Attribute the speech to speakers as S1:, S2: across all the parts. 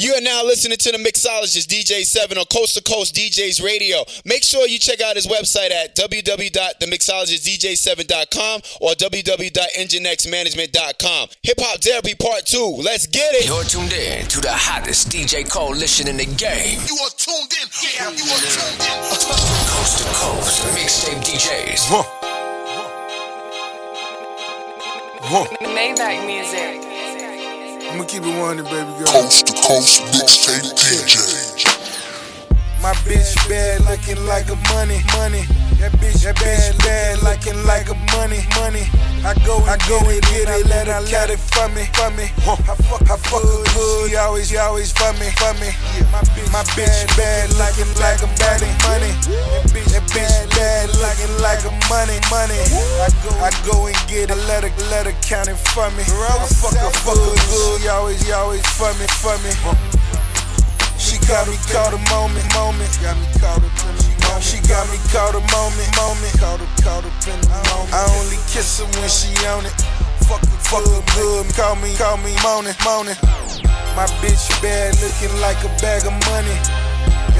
S1: You are now listening to the mixologist DJ Seven on Coast to Coast DJs Radio. Make sure you check out his website at www.themixologistdjse7en.com or www.enginexmanagement.com. Hip Hop Therapy Part Two. Let's get it.
S2: You're tuned in to the hottest DJ coalition in the game.
S3: You are tuned in. Yeah, you are tuned in.
S2: Coast to Coast mixtape DJs.
S3: Huh. Huh.
S4: Maybach music.
S3: I'ma keep it one, baby girl.
S5: Coast to Coast mixtape DJ.
S3: My bitch bad, looking like a money, money. That bitch, that bitch bad, looking like a money, money. I go, I go and get it, let her cat it for me, for me. I fuck, I fuck her good, she always, she always for me, for me. My bitch, my bitch bad, looking like a money, money. That bitch, that bitch bad, looking like a money, money. I go, I go and get it, let her, let her count it for me. I fuck, I fuck her good, she always, she always for me, for me. She got me caught a moment, moment. Got me caught up in the moment. She got me caught a moment, moment. Caught up, caught up in the moment. I only kiss her when she on it. Fuck her, fuck her good. Call me, call me moaning, moaning. My bitch bad, looking like a bag of money.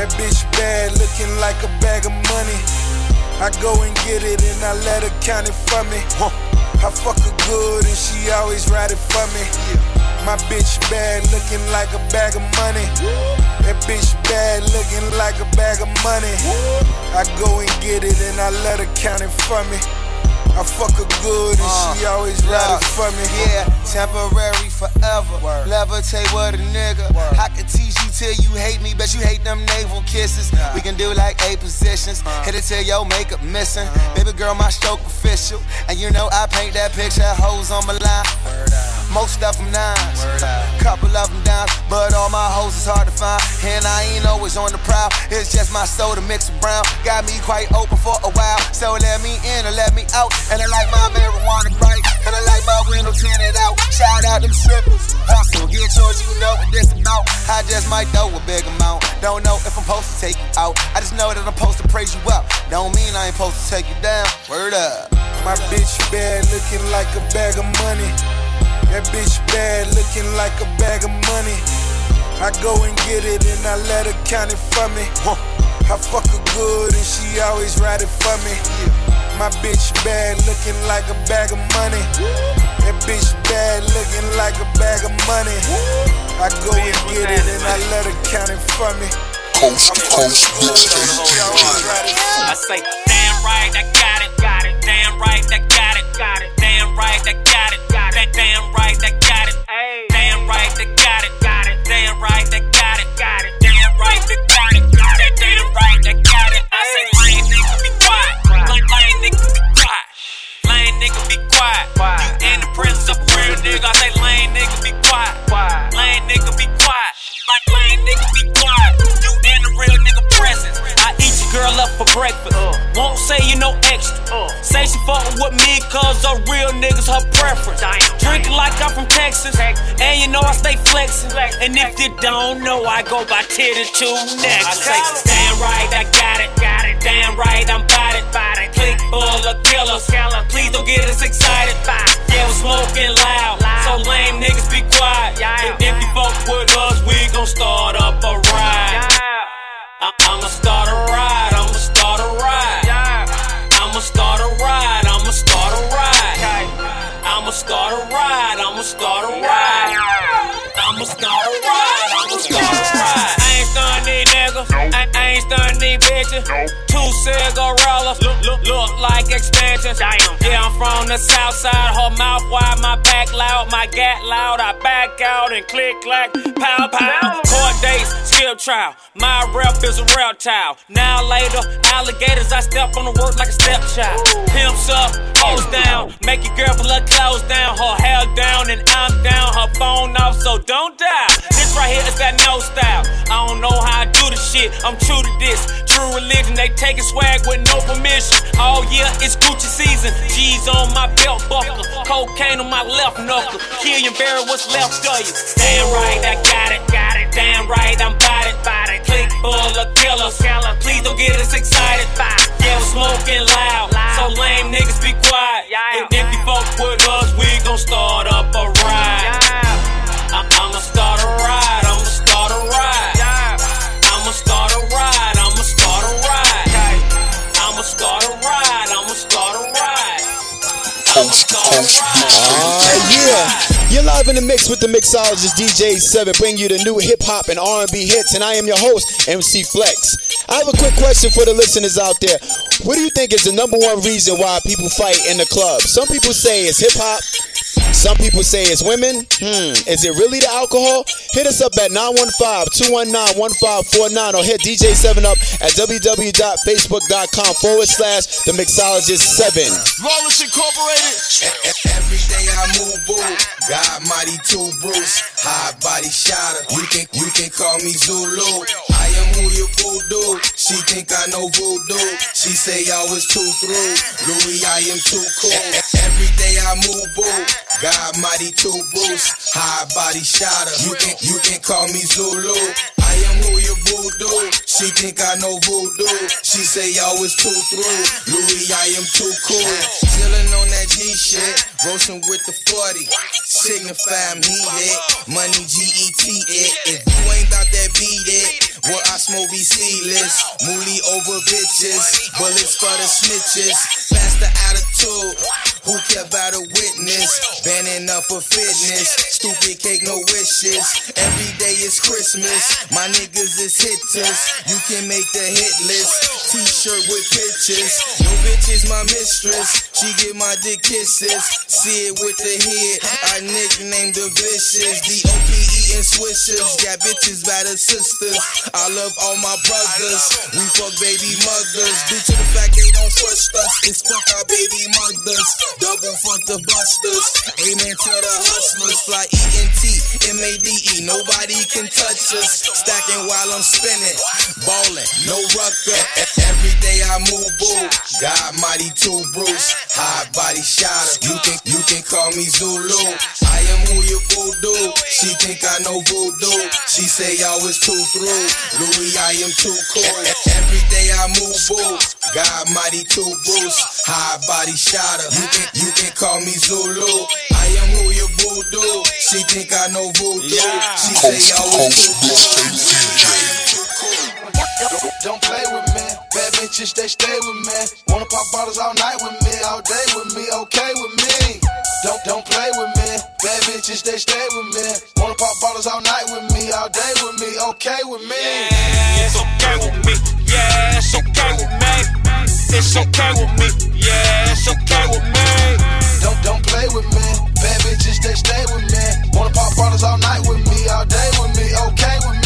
S3: That bitch bad, looking like a bag of money. I go and get it and I let her count it for me. I fuck her good and she always ride it for me. My bitch bad, looking like a bag of money. That bitch bad, looking like a bag of money. I go and get it and I let her count it for me. I fuck her good and she always it for me.
S6: Yeah, temporary forever. Levitate with a nigga. I can teach you till you hate me, but you hate them navel kisses. We can do like eight positions. Hit it till your makeup missing. Baby girl, my stroke official. And you know I paint that picture, hoes on my line. Most of them nines, couple of them downs, but all my hoes is hard to find. And I ain't always on the prowl. It's just my soda mixed with brown. Got me quite open for a while. So let me in or let me out. And I like my marijuana bright. And I like my window tinted out. Shout out them strippers. Hustle, get yours, you know what this about. I just might throw a big amount. Don't know if I'm supposed to take you out. I just know that I'm supposed to praise you up. Don't mean I ain't supposed to take you down. Word up.
S3: My bitch bad, looking like a bag of money. That bitch bad, looking like a bag of money. I go and get it and I let her count it for me. I fuck her good and she always ride it for me. My bitch bad, looking like a bag of money. That bitch bad, looking like a bag of money. I go and get it and I let her count it for me.
S5: Coast to Coast mixtape DJ.
S7: I say, damn right, I got it. Don't know, I go by titty two next. I say, damn right, I got it. Got it. Damn right, I'm bout it. Click full of killers. Please don't get us excited. Yeah, we're smoking loud. So lame niggas be quiet. And if you fuck with us, we gon' start up a ride. I- I'ma start a ride. I'ma start a ride. I'ma start a ride. I'ma start a ride. I'ma start a ride. I'ma start a ride. These bitches. Two cigarillas. Look, look, look like extensions. Yeah, I'm from the south side. Her mouth wide, my back loud, my gat loud. I back out and click clack, pow pow. Court dates, skip trial. My rep is a reptile. Now later, alligators. I step on the work like a stepchild. Pimps up, hoes down. Make your girl pull her clothes down, her hair down, and I'm down. Her phone off, so don't die. This right here is that no style. I don't know how I do the shit. I'm true to this. True religion, they taking swag with no permission. All year it's Gucci season. G's on my belt buckle, cocaine on my left knuckle. Killian Barry, what's left of you? Damn right, I got it, got it. Damn right, I'm bout it, bout it. Click full of killers. Please don't get us excited. Yeah, we're smoking loud, so lame niggas be quiet. And if you fuck with us, we gon' start up a ride. I- I'ma start a ride,
S1: Uh, yeah. You're live in the mix with the mixologist DJ 7, bring you the new hip hop and R&B hits, and I am your host, MC Flex. I have a quick question for the listeners out there. What do you think is the number one reason why people fight in the club? Some people say it's hip hop. Some people say it's women. Hmm, is it really the alcohol? Hit us up at 915-219-1549 or hit DJ7 up at www.facebook.com forward slash the mixologist 7.
S8: Rollers Incorporated.
S9: Every day I move, boo. God mighty two Bruce. High body shotter. You can you can call me Zulu. I am who you voodoo. She think I know voodoo. She say I was too through. Louis, I am too cool. Every day I move, boo. God mighty two Bruce. High body shotter. You can you can call me Zulu. I am who you voodoo. She think I know voodoo. She say I was too through. Louis, I am too cool. Chillin' on that G shit. Roasting with the 40. Signify me it. Money G-E-T it. If you ain't about that beat it. What I smoke be seedless. Mooly over bitches. Bullets for the snitches. Faster attitude. Who care about a witness? Banning up for fitness. Stupid cake, no wishes. Every day is Christmas. My niggas is hitters. You can make the hit list. T-shirt with pictures. No bitch is my mistress. She get my dick kisses. See it with the head. I nicknamed the vicious. D.O.P. eating swishers. Got bitches by the sisters. I love all my brothers. We fuck baby mothers. Due to the fact they don't trust us. It's fuck our baby mothers. Double fuck the busters. Amen to the hustlers. Fly E-N-T, M-A-D-E. Nobody can touch us. Stacking while I'm spinning. Ballin', no rucker. Every day I move, boo. God mighty two Bruce. High body shotter. You can, you can call me Zulu. I am who you voodoo. She think I know voodoo. She say I was too through. Louis, I am too cool. Every day I move, boo. God mighty two Bruce. High body shotter. You can, you can call me Zulu. I am who you voodoo. She think I know voodoo. She say I was too cool.
S8: Don't, play with bitches, they stay with me. Wanna pop bottles all night with me, all day with me, okay with me. Don't don't play with me. Bad bitches, they stay with me. Wanna pop bottles all night with me, all day with me, okay with me.
S7: Yeah, it's okay with me. Yeah, it's okay with me. It's okay with me. Yeah, it's okay with me.
S8: Don't don't play with me. Bad bitches, they stay with me. Wanna pop bottles all night with me, all day with me, okay with me.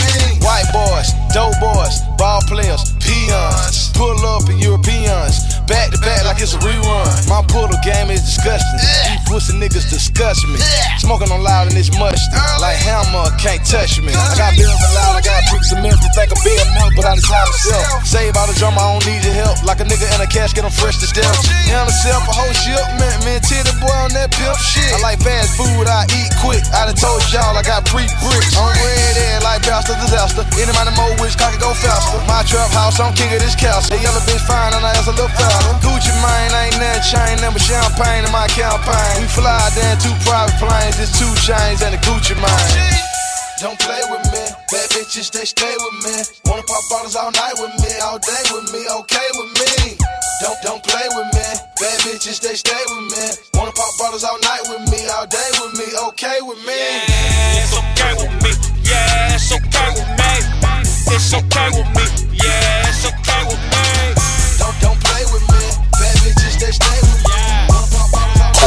S8: White boys, dope boys, ball players, peons. Pull up in Europeans, back to back like it's a rerun. My puddle game is disgusting. These pussy niggas disgust me. Smoking on loud and it's musty. Like hammer, can't touch me. I got bills and loud, I got bricks and milk to think of being milk, but I decide myself. Save all the drama, I don't need your help. Like a nigga in a casket, I'm fresh to death. Handle myself a whole shipment, man. Tity Boi on that pimp shit. I like fast food, I eat quick. I done told y'all I got pre bricks. I'm red like bastard disaster. Any amount of more wish I could go faster. My trap house, I'm king of this castle. The yellow bitch fine and I ass a little fatter. Gucci Mane, ain't nothing chain, number champagne in my campaign. We fly down two private planes, it's two chains and a Gucci Mane. Don't play with me, bad bitches they stay with me. Wanna pop bottles all night with me, all day with me, okay with me. Don't don't play with me, bad bitches they stay with me. Wanna pop bottles all night with me, all day with me, okay with me.
S7: Yeah, it's okay with me. Yeah, it's okay with me. It's okay with me. Yeah, it's okay with me.
S8: Don't play with me, bad bitches they stay with me.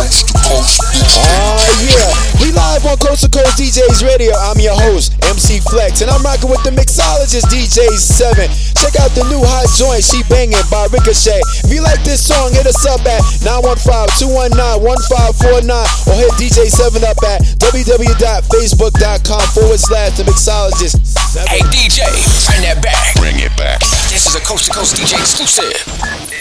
S5: Coast to coast mixtape.
S1: Oh yeah, we live on Coast to Coast DJs Radio. I'm your host, MC Flex, and I'm rocking with the mixologist DJ 7. Check out the new hot joint, She Bangin' by Ricochet. If you like this song, hit us up at 915-219-1549 or hit DJ 7 up at www.facebook.com forward slash the mixologist
S2: Hey DJ, bring that back.
S5: Bring it back.
S2: This is a Coast to Coast DJ exclusive.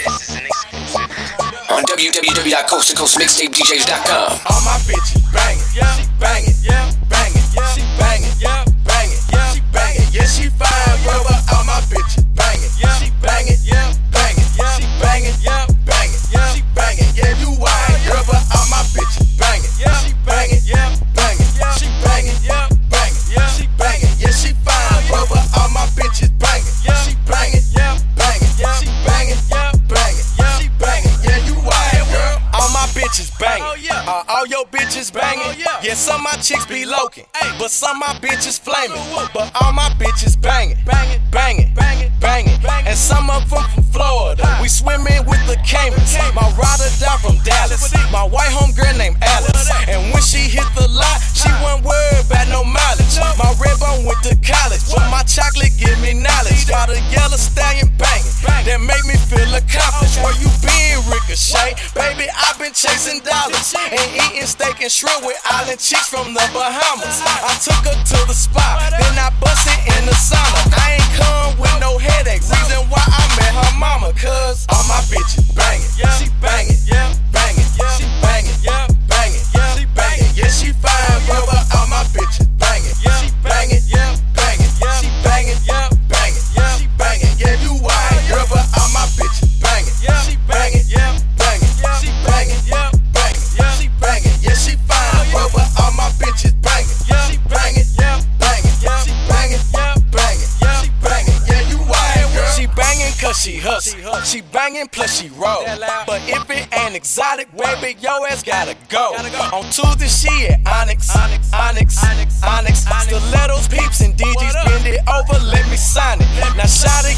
S8: This is an exclusive. On www.coasttocoastmixtapedjs.com. All my bitches banging, yeah, she banging, yeah, banging, yeah, she banging, yeah, banging, yeah, she banging, yeah, she fine, brother. All my banging, yeah, she banging, yeah, you wine. All my bitches banging, uh, all your bitches chicks be loking, but some my bitches flaming. But all my bitches banging, banging, banging, banging, banging. And some of them from Florida. We swimming with the Caymans. My rider down from Dallas. My white homegirl named Alice. And when she hit the lot, she wasn't worried about no mileage. My red bone went to college, but my chocolate give me knowledge. Got a yellow stallion banging that make me feel accomplished. Where you been, Ricochet? Baby, I've been chasing dollars and eating steak and shrimp with island chicks from the Bahamas. I took her to the spot, then I busted in the sauna. I ain't come with no headache. Reason why I met her mama, cause all my bitches banging. She banging, banging, she banging, banging. Yeah, she fine, bro, she hustle. She banging plus she roll. But if it ain't exotic, baby, yo ass gotta go. On Tuesday, she at Onyx, Onyx, Onyx, Onyx. Stilettos, peeps, and DJs bend it over, let me sign it. Now, shout it,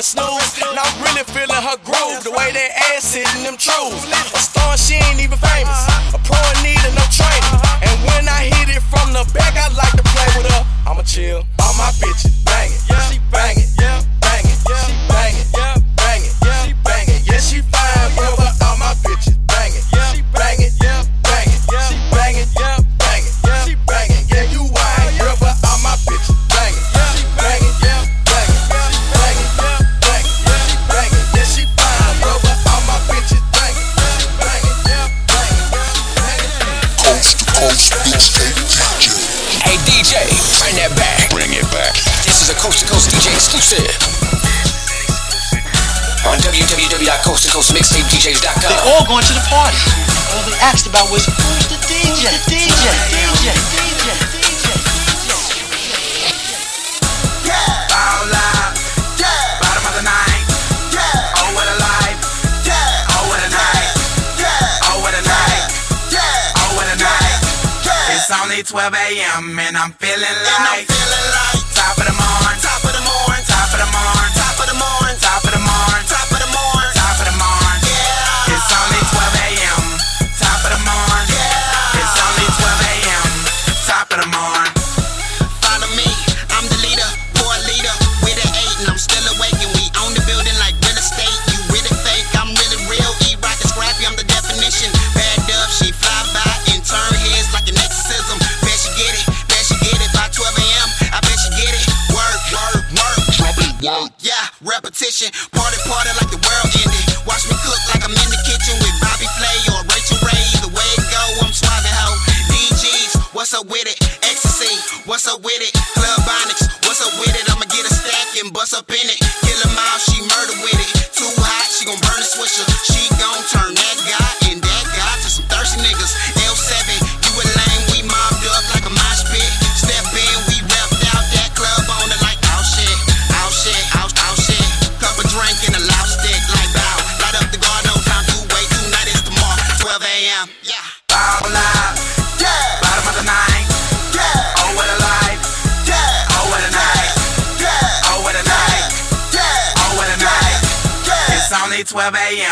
S8: and snooze. Now I'm really feeling her groove, the way that ass hitting them truths.
S10: About was who's the DJ? DJ, DJ, DJ, DJ.
S11: All live, bottom of the night. Oh, what a life. Oh, what a night. Oh, what a night. Oh, what a night. It's only 12 a.m. and I'm feeling like top of the morning, top of the morning, top of the morning, top of the morning, top of the morning,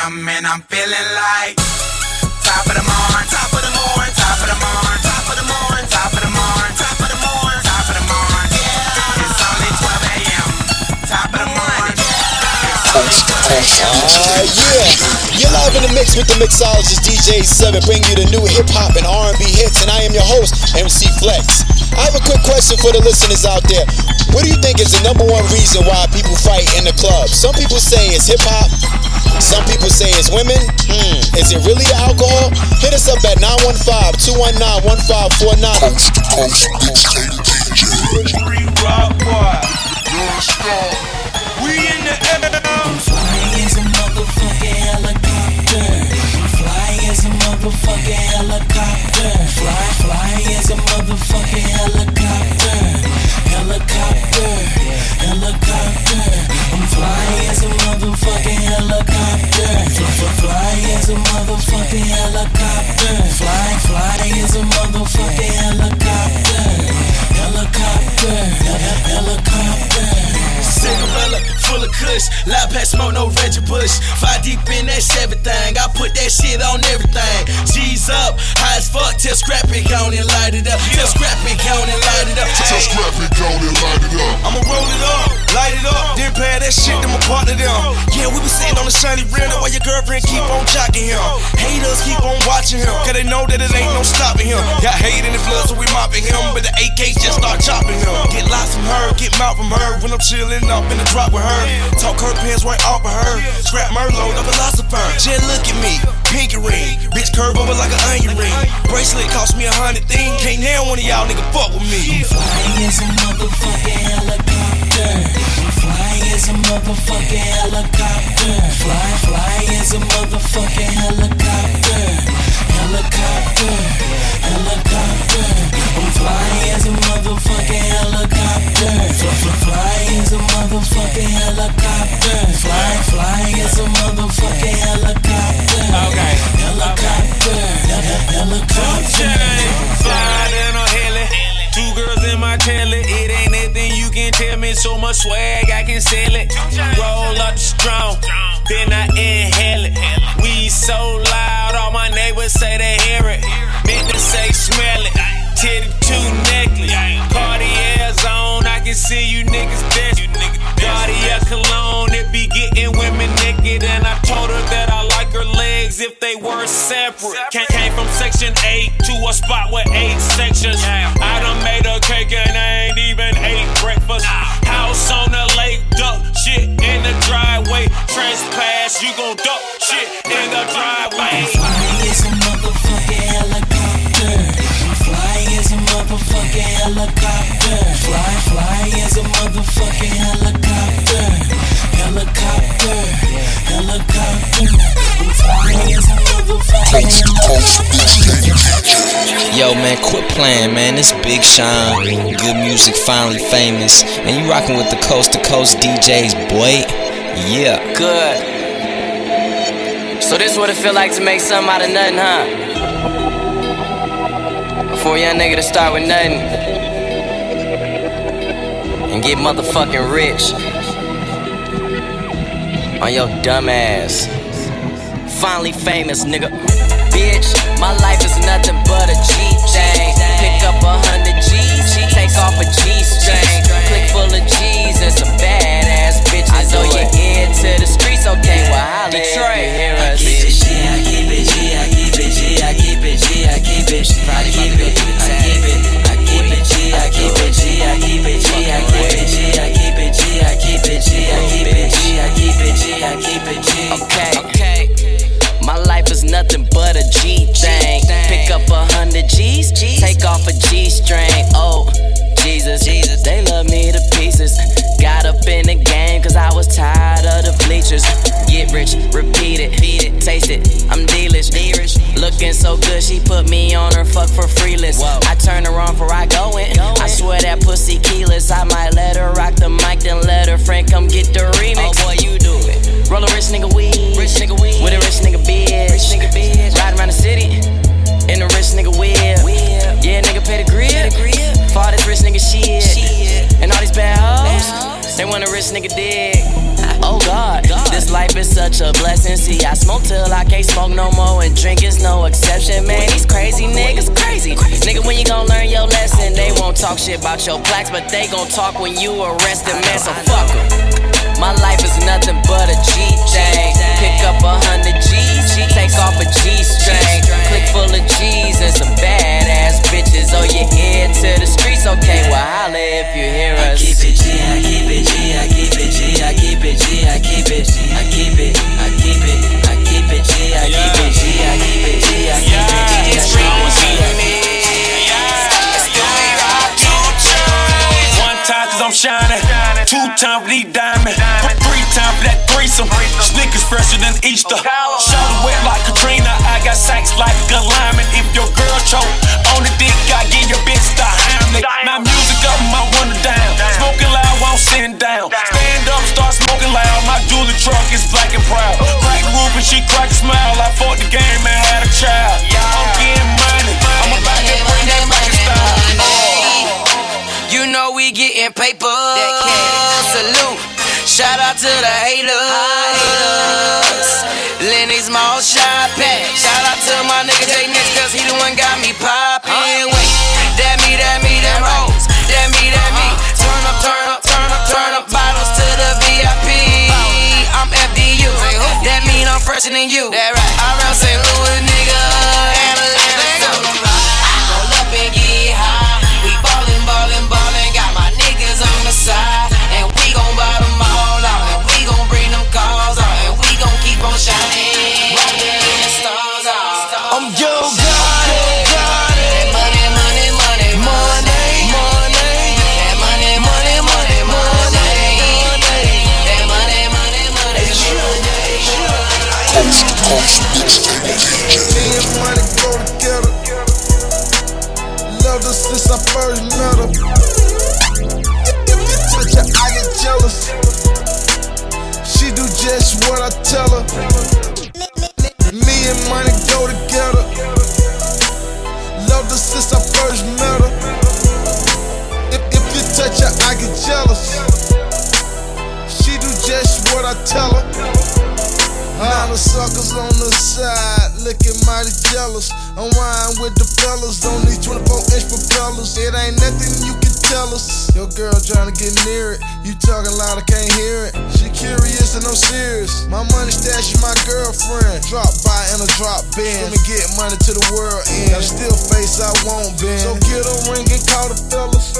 S11: 12
S12: and I'm
S11: feeling like top of the morning, top of the morning, top of the morning, top of the morning, top of the morning, top of the morning, top of the morning. It's only 12 a.m. Top of the.
S5: Coast
S1: Ah, yeah. You're live in the mix with the mixologist DJ 7, bringing you the new hip hop and R&B hits, and I am your host, MC Flex. I have a quick question for the listeners out there. What do you think is the number one reason why people fight in the club? Some people say it's hip hop. Some people say it's women. Hmm, is it really alcohol? Hit us up at 915 219 1549.
S5: Coast to Coast Mixtape DJ.
S13: Rock We in the air.
S5: I'm
S13: as a motherfucking helicopter. I'm as a motherfucking helicopter. Fly, fly as a motherfucking helicopter helicopter, helicopter. I'm
S14: flying as a motherfucking helicopter. Fly as a motherfucking helicopter. Fly, fly as a motherfucking helicopter. Helicopter, helicopter.
S15: Cigarella full of kush. Loud pack smoke, no Reggie Bush. Five deep in that's everything. I put that shit on everything. G's up, high as fuck. Tell Scrap Pick on and light it up. Tell Scrap Pick on and light it up.
S5: Tell Scrap Pick on and light it up.
S16: I'ma roll it up, light it up, then pair that shit to my partner them. Yeah, we be sitting on the shiny rim, that why your girlfriend keep on jocking him. Haters keep on watching him, cause they know that it ain't no stopping him. Got hate in the blood, so we mopping him, but the AKs just start chopping him. Get lots from her, get mouth from her, when I'm chilling up in the drop with her. Talk her pants right off of her, scrap Merlot, the philosopher. Just look at me, pinky ring, bitch curve over like an onion ring. Bracelet cost me a hundred thing, can't nail one of y'all nigga fuck with me.
S13: Flying as a motherfucking helicopter. I'm flying as a motherfucking helicopter. Fly, fly as a motherfucking helicopter. Helicopter, helicopter. I'm flying as a motherfucking helicopter. Fly, fly, fly as a motherfucking helicopter. Fly, fly as a motherfucking helicopter.
S7: Okay.
S13: Helicopter, helicopter.
S7: Flying in a heli. Two girls in my telly. So much swag, I can sell it. Roll up strong, then I inhale it. We so loud, all my neighbors say they hear it. To say smell it. Titty two necklace. Cartier's on, I can see you niggas dash. Cartier cologne, it be getting women naked. And I told her that I like her legs if they were separate. Came, from section 8 to a spot with 8 sections. I done made a cake and I
S17: Yo, man, quit playing, man. This Big Sean. Good music, finally famous. And you rocking with the coast to coast DJs, boy. Yeah.
S18: Good. So this what it feel like to make something out of nothing, huh? For a young nigga to start with nothing and get motherfucking rich on your dumb ass. Finally famous, nigga. Bitch, my life is nothing but a G thing. Pick up a hundred G's, take off a G string. Click full of G's and some badass bitches. Oh, you head to the streets, okay? Well, holla you hear us.
S13: I keep it G, I keep it G, I keep it G, I keep it G, I keep it, I keep it, I keep it G, I keep it G, I keep it G, I keep it G, I keep it G, I keep it G, I keep it G, I keep it G, I keep it G.
S18: Okay, okay. My life is nothing but a G thing. Pick up a hundred G's, take off a G string. Oh, Jesus, Jesus, they love me to pieces. Got up in the game cause I was tired of the bleachers. Get rich, repeat it, feed it, taste it. I'm delish, looking so good. She put me on her fuck for free list. I turn her on before I go in. I swear that pussy keyless. I might let her rock the mic, then let her friend come get the remix. Oh boy, you do it. Roll a rich nigga weed, rich nigga weed with a rich nigga bitch. Rich nigga bitch. Ride around the city in a rich nigga whip. Yeah, nigga pay the grip. For all this rich nigga shit. And all these bad hoes, they want a rich nigga dick. Oh God, this life is such a blessing. See, I smoke till I can't smoke no more, and drink is no exception. Man, these crazy niggas crazy. Nigga, when you gon' learn your lesson? They won't talk shit about your plaques, but they gon' talk when you arrested, man. So fuck 'em. My life is nothing but a G thing. Pick up a hundred G's, take off a G string. Click full of G's and some badass bitches. Oh, you head to the streets, okay? Well, holla if you hear us.
S13: I keep it G, I keep it G, I keep it G, I keep it G, I keep it, I keep it, I keep it, I keep it G, I keep it G, I keep it G, I keep it G,
S7: time cause I'm shining, two times for these diamonds, three times for that threesome. Snickers fresher than Easter.
S3: Drop by in a drop bin. Let me get money to the world end. A still face I won't bend. So get a ring and call the fellas.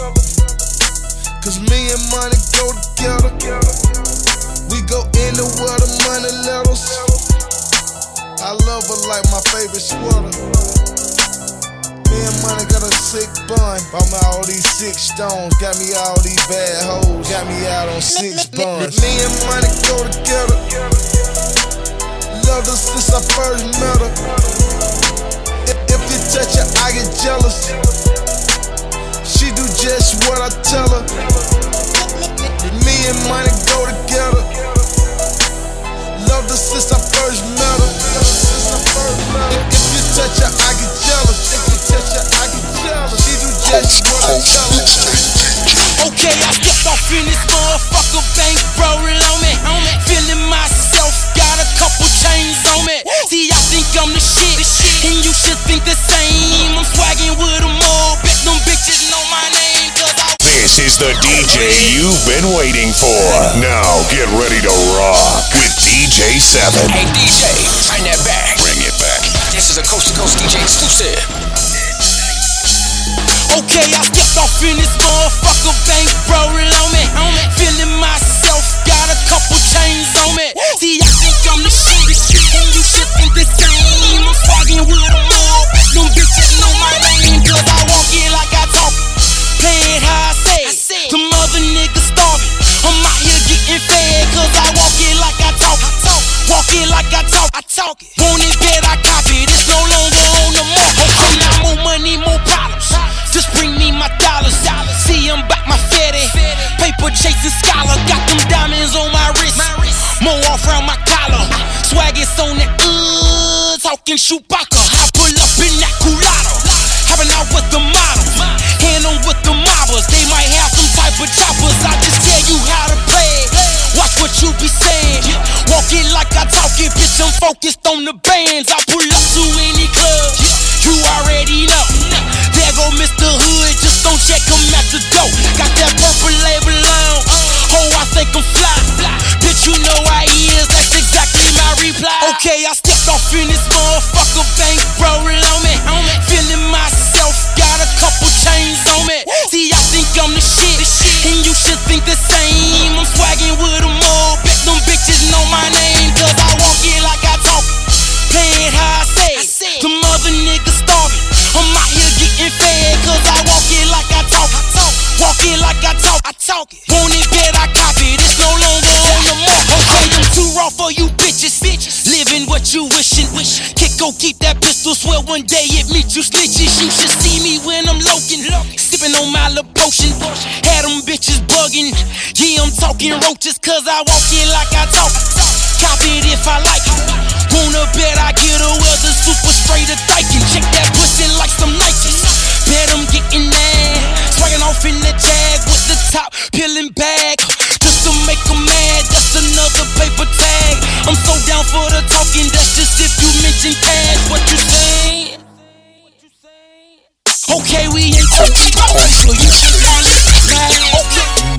S3: Cause me and money go together. We go anywhere the world, the money let us. I love her like my favorite sweater. Me and money got a sick bun. Bought me all these six stones. Got me all these bad hoes. Got me out on six buns. Me and money go together. Loved her since I first met her. If, if you touch her, I get jealous. She do just what I tell her. Me and money go together. Loved her since I first met her. If, if you touch her, I get jealous. If you touch her, I get jealous. She do just what I tell her.
S15: Okay, I stepped off in this motherfucker, bank rollin' on me. Feeling myself, got a couple chains on me. See, I think I'm the shit, and you should think the same. I'm swaggin' with them all, bet them bitches know my name,
S19: This is the DJ you've been waiting for. Now get ready to rock with DJ 7.
S2: Hey DJ, bring that back.
S19: Bring it back.
S2: This is a coast to coast DJ exclusive.
S15: Okay, I stepped off in this motherfucker, bank rollin' on me. Feeling myself, got a couple chains on me. See, I think I'm the shit, you should think the same. I'm swaggin' with all, bet them bitches know my name, cause I walk it like I talk it. Play it how I say it. Them other niggas starving. I'm out here getting fed, cause I walk it like I talk it. Walk it like I talk I talk it. Want it bad, I copy it. It's no longer chasing scholar. Got them diamonds on my wrist. More off round my collar. Swag is on that uh, talking Chewbacca. I pull up in that culotta. Hopping out with the models. Hand on with the mobbers. They might have some type of choppers. I just tell you how to play. it. Watch what you be saying. Walk it like I talk it, bitch. I'm focused on the bands. I pull up to any club. You already know. There go Mr. Hood, just don't check him at the door. Okay, I stepped off in this motherfucker, bank rollin' on me. Feeling myself, got a couple chains on me. See, I think I'm the shit, and you should think the same. I'm swaggin' with them all, bet them bitches know my name, cause I walk it like I talk it. Play it how I say it. Them other niggas starving. I'm out here getting fed, cause I walk it like I talk it. Walk it like I talk I talk it. Want it Keep that pistol, swear one day it meets you snitches. You should see me when I'm loking. Sipping on my little potion. Had them bitches bugging. Yeah, I'm talking roaches, cause I walk in like I talk. Cop it if I like. Wanna bet I get a other super straight of thinking. Check that pussy like some Nike. Bet I'm getting mad. Swagging off in the jag with the top peeling back. Just to make them mad,
S5: that's another paper tag.
S20: I'm so down for the talking, that's just if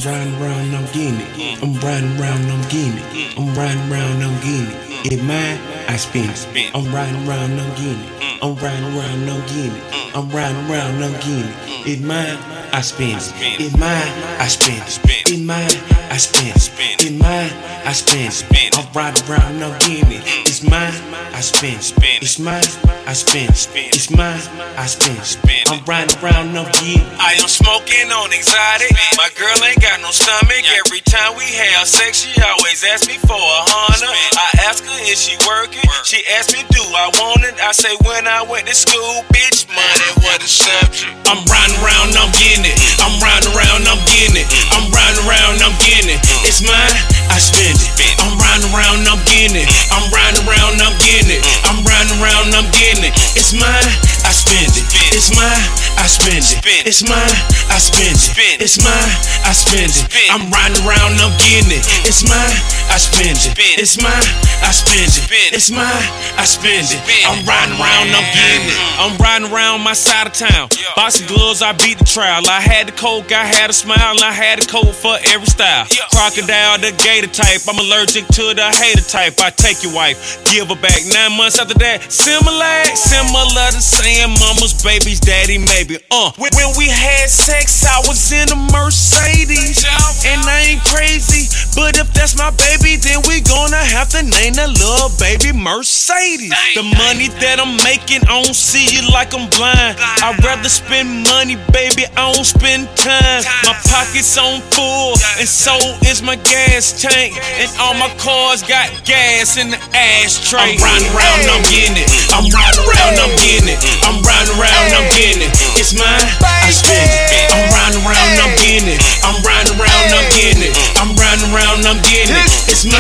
S20: riding around, I'm getting it. I'm riding around, I'm getting it. I'm riding around, I'm getting it. It mine, I spend it. I'm riding around, I'm getting it. I'm riding around, I'm getting it. I'm riding around, I'm getting it. It mine, I spend it. It mine, I spend it. It mine, I spend it. It mine, I spend it. I'm riding around, I'm getting it. It's mine, I spend it. It's mine, I spend it. It's mine, I spend it. I'm riding around, I'm getting it.
S7: I am smoking on exotic. My girl ain't got no stomach. Every time we have sex, she always asks me for a hundred. I ask her is she working. She asks me do I want it. I say when I went to school, bitch, money was the subject.
S20: I'm riding around, I'm getting it. I'm riding around, I'm getting it. Mm. I'm riding around, I'm getting it. Mm. It's mine, I spend it. I'm riding around, I'm getting it. Mm. I'm riding around, I'm getting it. I'm riding around, I'm getting it. It's mine, I spend it. It's mine, I spend it. Spend. It's mine, I spend it. Spend. It's mine, I spend it. I'm riding around, I'm getting it. Mm. It's mine, I spend it. It's mine, I spend it. It's mine, I spend it. I'm riding around, I'm getting it. Mm. I'm riding around my side of town. Boxing gloves, I beat the trial. I had the coke, I had a smile, and I had a coat for every style. Crocodile, the gator type. I'm allergic to the hater type. I take your wife, give her back. Nine months after that, similar, similar to saying mama's baby's daddy, maybe. Uh, when we had sex, I was in a Mercedes, and I ain't crazy. But if that's my baby, then we gonna have to name that little baby Mercedes. The money that I'm making, I don't see it like I'm blind. I'd rather spend money, baby, I don't spend time. My pockets on full, and so is my gas tank. And all my cars got gas in the ashtray. I'm riding around, I'm getting it. I'm riding around, I'm getting it. I'm riding around, I'm getting it. Mm. It's mine, I spend it. I'm riding around, I'm getting it. I'm riding around, I'm getting it. I'm riding around, I'm getting it. It's mine,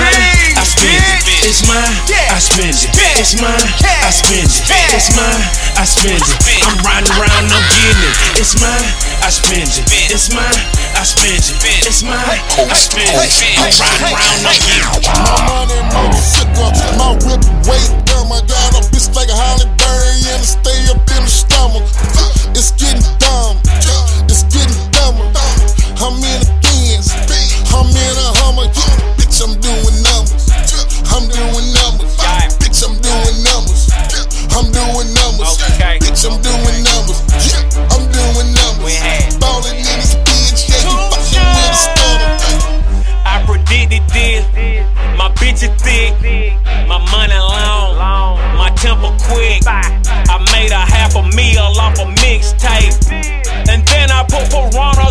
S20: I spend it. It's mine, I spend it. It's mine, I spend it. It's mine, I spend it. I'm riding around, I'm getting it. It's mine, I spend it. It's mine, I spend it. It's mine, I spend it. I'm riding around, I'm getting it.
S21: My money more sicker, my whip way dumb. I got a bitch like a Halle Berry and it stay up in the stomach. It's getting dumb, it's getting dumber. I'm in a Benz, I'm in a Hummer. Bitch, I'm doing numbers. I'm doing numbers. Bitch, I'm doing numbers. I'm doing numbers. Bitch, I'm doing numbers. Yeah, I'm doing numbers. Ballin' in this bitch, yeah, you fucking with a stunner.
S20: I predicted this. My bitch is thick. My money long. My temper quick. I made a half a meal off a mixtape. And then I put piranhas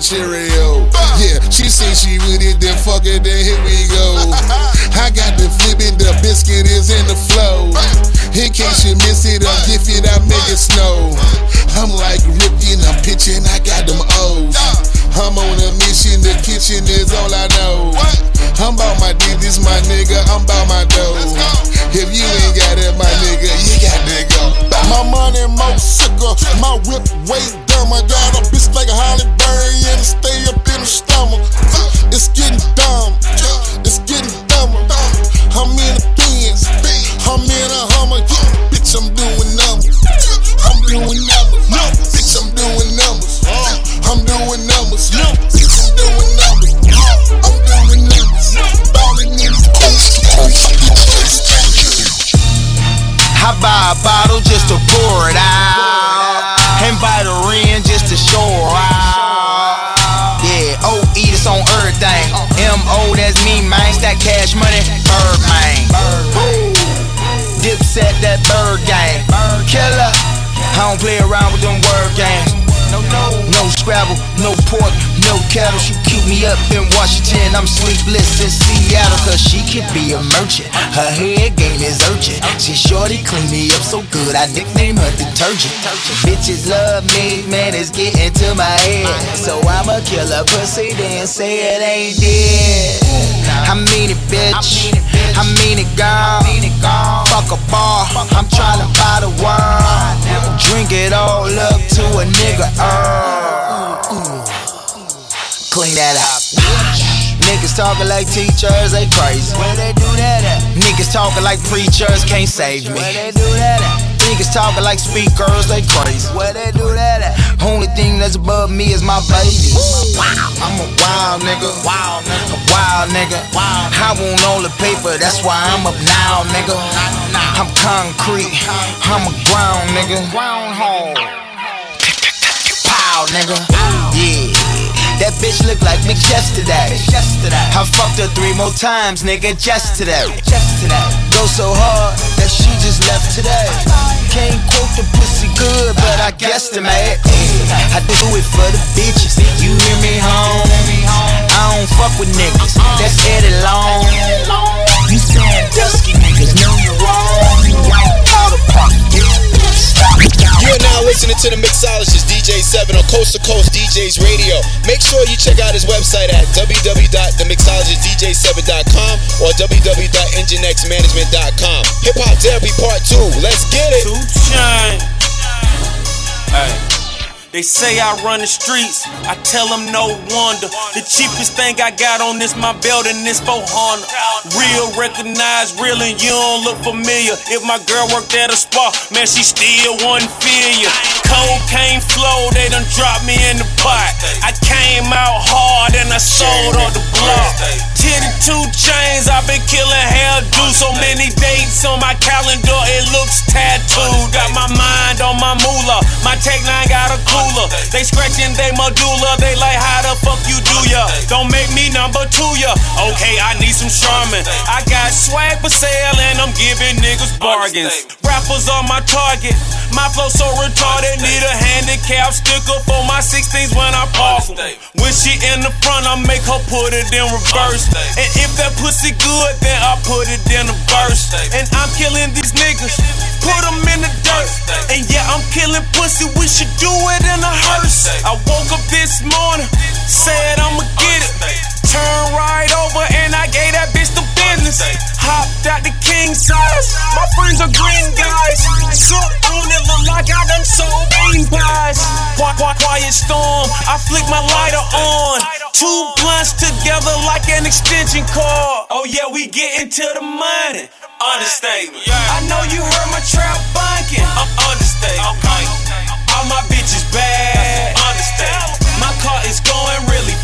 S21: Cheerio. Yeah, she say she with it, then fuck it, then here we go. I got the flipping, the biscuit is in the flow. In case you miss it, I'm gifted, I make it snow. I'm like ripping, I'm pitching, I got them O's. I'm on a mission, the kitchen is all I know. I'm about my dick, this my nigga, I'm about my dough. If you ain't got it, my nigga, you got to go. My money more sicker, my whip way dumb. I got a bitch like a Halle Berry and it stay
S6: me up in Washington. I'm sleepless in Seattle, cause she can be a merchant. Her head game is urgent. She shorty clean me up so good, I nickname her detergent. Bitches love me, man, it's getting to my head. So I'ma kill a pussy, then say it ain't dead. I mean it, bitch. I mean it, girl. Fuck a bar, I'm tryna buy the world. Drink it all up to a nigga. Uh. Clean that up. Niggas talking like teachers, they crazy. Where they do that at? Niggas talking like preachers, can't save me. Where they do that at? Niggas talking like speakers, they crazy. Where they do that at? Only thing that's above me is my baby. I'm a wild nigga. Wild nigga. A wild nigga. Wild. I want all the paper, that's why I'm up now, nigga. I'm concrete. I'm a ground nigga. Groundhog. Pow, nigga. Yeah. That bitch look like Mick yesterday. I fucked her three more times, nigga, just today. Just today. Go so hard that she just left today. Can't quote the pussy good, but I guesstimate. I do it for the bitches. You hear me, home? I don't fuck with niggas. That's Eddie Long. You saying dusky niggas know you wrong. You out of pocket.
S1: You are now listening to the mixologist DJ 7 on Coast to Coast DJs Radio. Make sure you check out his website at www.themixologistdjse7en.com or www.enginexmanagement.com. Hip Hop Therapy Part 2. Let's get it.
S7: Two chain. Hey. They say I run the streets, I tell them no wonder. The cheapest thing I got on this my belt and this 400. Real, recognized, real, and you don't look familiar. If my girl worked at a spa, man, she still wouldn't feel you. Cocaine flow, they done dropped me in the pot. I came out hard and I sold on the block. Two chains, I've been killing hell do so many dates on my calendar, it looks tattooed. Got my mind on my moolah, my tech line got a cooler. They scratching they medulla, they like how the fuck you do ya? Don't make me number two ya. Okay, I need some Charmin. I got swag for sale and I'm giving niggas bargains. Rappers are my target. My flow so retarded, need a handicap sticker for my 16s when I park. When she in the front, I make her put it in reverse. And if that pussy good, then I put it in the verse. And I'm killing these niggas, put them in the dirt. And yeah, I'm killing pussy, we should do it in a hearse. I woke up this morning, said I'ma get it. Turn right over and I gave that bitch the business. Hopped out the king size. My friends are green guys. On it look like I done sold bean pies. Quiet, quiet, quiet storm. I flick my lighter on. Two blunts together like an extension cord. Oh yeah, we getting to the money. Understatement. I know you heard my trap bunking. I'm understatement. All my bitches bad. Understatement. My car is going really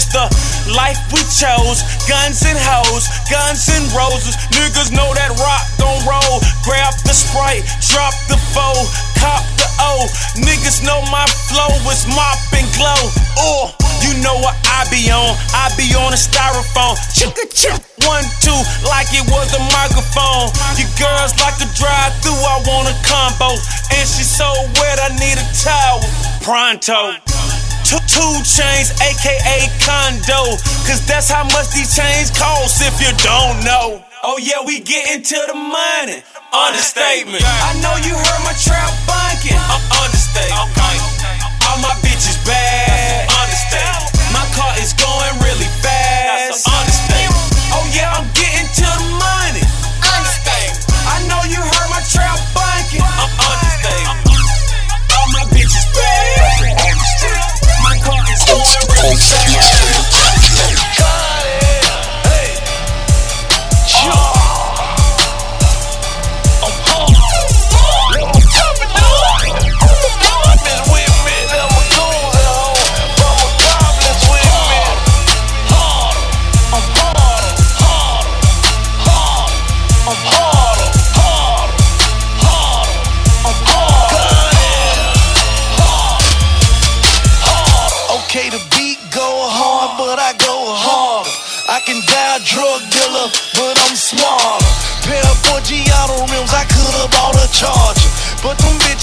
S7: It's the life we chose. Guns and hoes, guns and roses. Niggas know that rock gon' roll. Grab the sprite, drop the foe, cop the O. Niggas know my flow is mop and glow. Oh, you know what I be on. I be on a styrofoam. Chicka chip. One, two, like it was a microphone. You girls like to drive through, I want a combo. And she so wet, I need a towel. Pronto. Two, two chains, aka condo. Cause that's how much these chains cost if you don't know. Oh yeah, we getting to the money. Understatement. I know you heard my trap bunking. I'm uh, understatement. All my bitches bad. Understatement. My car is going really fast. Understatement. Oh yeah, I'm Understatement. My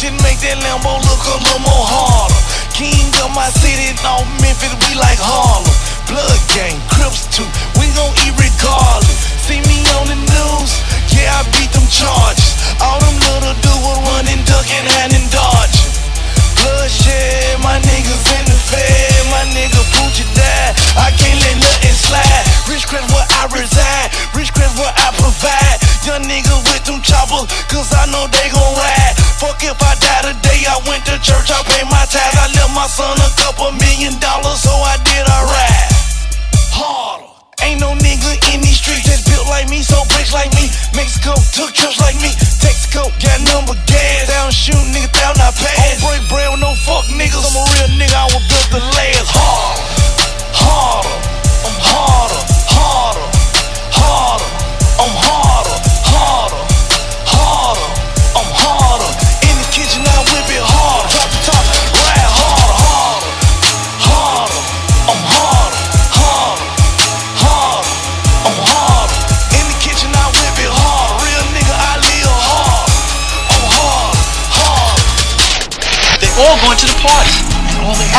S8: Make that Lambo look a little more harder. King of my city, North Memphis, we like Harlem. Blood gang, Crips too, we gon' eat regardless. See me on the news, yeah, I beat them charges. All them little dudes running, ducking, and dodging. Bloodshed, my niggas in the fed, my nigga Poochie died. I can't let nothing slide. Ridgecrest where I reside, Ridgecrest where I provide. Young niggas with them choppers, cause I know they gon' ride. Fuck if I die today, I went to church, I paid my tithes. I left my son a couple million dollars, so I did alright. Harder. Ain't no nigga in these streets that's built like me, so bricks like me. Mexico took trips like me. Texaco got number gas. Down shoot nigga down I pass. Don't break bread with no fuck niggas. I'm a real nigga, I was built to last. Harder, harder, I'm harder, harder, harder,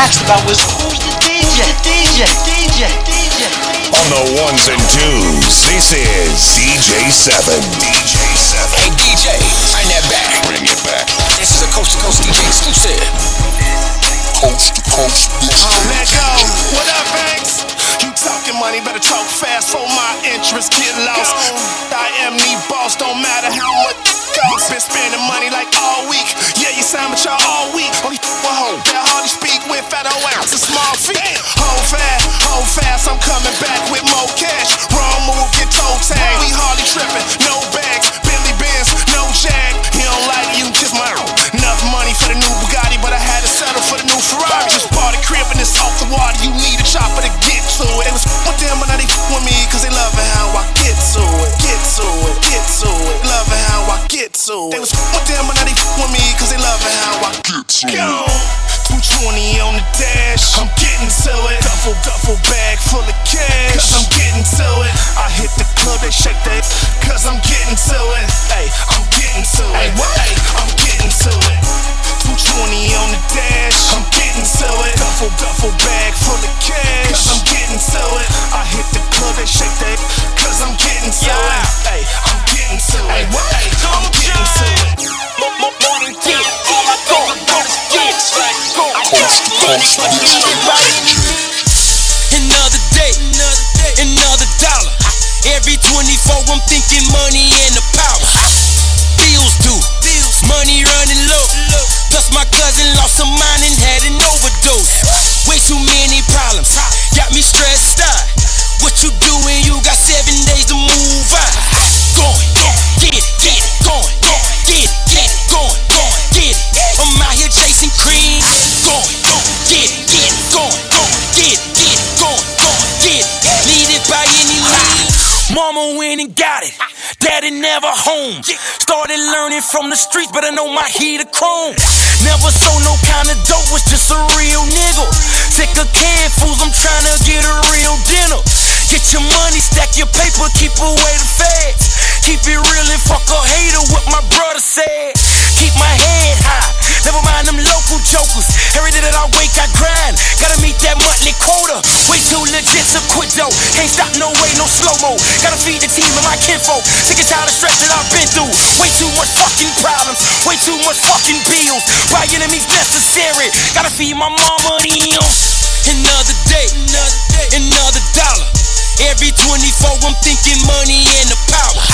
S10: asked about was who's the DJ? DJ, DJ, DJ.
S19: On the ones and twos, this is DJ7. DJ7.
S2: Hey DJ, bring that back.
S19: Bring it back.
S2: This is a coast to coast DJ exclusive.
S5: Coast to coast, bitch.
S8: Oh, let go. What up, Banks? Talking money, better talk fast for my interest get lost. I am the boss, don't matter how much costs. Been spending money like all week. Yeah, you sound with y'all all week. Only one hoe that hardly speak with fat old ounce and small feet. Hold fast, hold fast, I'm coming back with more cash. Wrong move, get toe tag. We hardly tripping, no bags, Billy Benz, no jag. He don't like you, kiss my enough money for the new Bugatti, but I had to settle for the new Ferrari. Just bought a crib and it's off the water. You need a chopper to get to it. They was oh, with them, but now they with me, cause they loving how I get to it. Get to it, get to it. Loving how I get to it. They was oh, with them, but now they with me, cause they loving how I get to it. 220 on the dash, I'm getting to it. Duffel, duffel bag full of cash, cause I'm getting to it. I hit the club, they shake that, cause I'm getting to it. Hey, I'm getting to it. Hey, I'm getting to it. 220 on the dash, I'm getting to it. Duffel, duffel bag full of cash, cause I'm getting to it. I hit the club, they shake that, cause I'm getting to it. Hey, I'm getting to it. Hey, I'm getting to it. Morning dip, go, go, get, go.
S5: Coast to coast, bitch.
S15: Another day, another dollar. Every 24, I'm thinking money and the power. Bills due, money running low. Plus my cousin lost some mind and had an overdose. Way too many problems, got me stressed out. What you doing? You got seven days to move on. Going, get it, get it, going, Mama went and got it. Daddy never home. Started learning from the streets, but I know my heat of chrome. Never sold no kind of dope, was just a real nigga. Sick of canned fools, I'm trying to get a real dinner. Get your money, stack your paper, keep away the feds. Keep it real and fuck a hater, what my brother said. Keep my head high, never mind them local jokers. Slow mo. Gotta feed the team and my kinfolk. Sick and tired of stress that I've been through. Way too much fucking problems, way too much fucking bills. By enemies necessary. Gotta feed my mama them. Another day, another day, another dollar. Every 24, I'm thinking money and the power.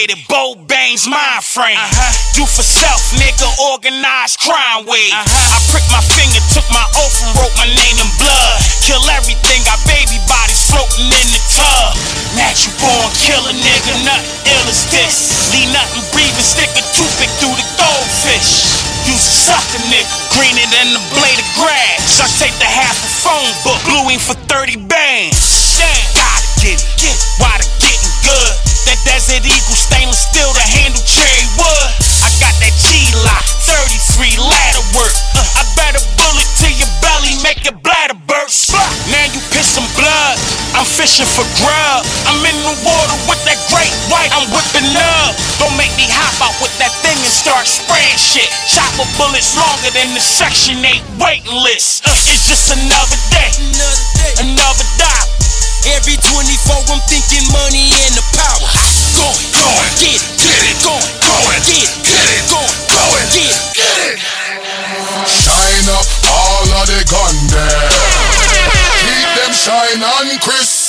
S22: Incorporated, Bo Baines mind frame. Uh-huh. Do for self, nigga, organized crime wave. Uh-huh. I pricked my finger, took my oath and wrote my name in blood. Kill everything, got baby bodies floating in the tub. Natural born killer, nigga, nothing ill as this. Leave nothing breathing, stick a toothpick through the goldfish. Use a
S7: suck a nigga. Greener than the blade of grass. I take the half a phone book, bluing for 30 bands. Damn, gotta get it, get it. Why the getting good? Desert Eagle stainless steel to handle cherry wood. I got that G-Lock, 33 ladder work. I bet a bullet to your belly, make your bladder burst. Now you pissing blood, I'm fishing for grub. I'm in the water with that great white, I'm whipping up. Don't make me hop out with that thing and start spraying shit. Chopper bullets longer than the Section 8 waiting list. It's just another day, another dollar.
S15: Every 24, I'm thinking money and the power. Going, going, get it, get it, going, going, get it, get it, going, going, get it, get it.
S21: Shine up all of the gun there. Keep them shine on, Chris.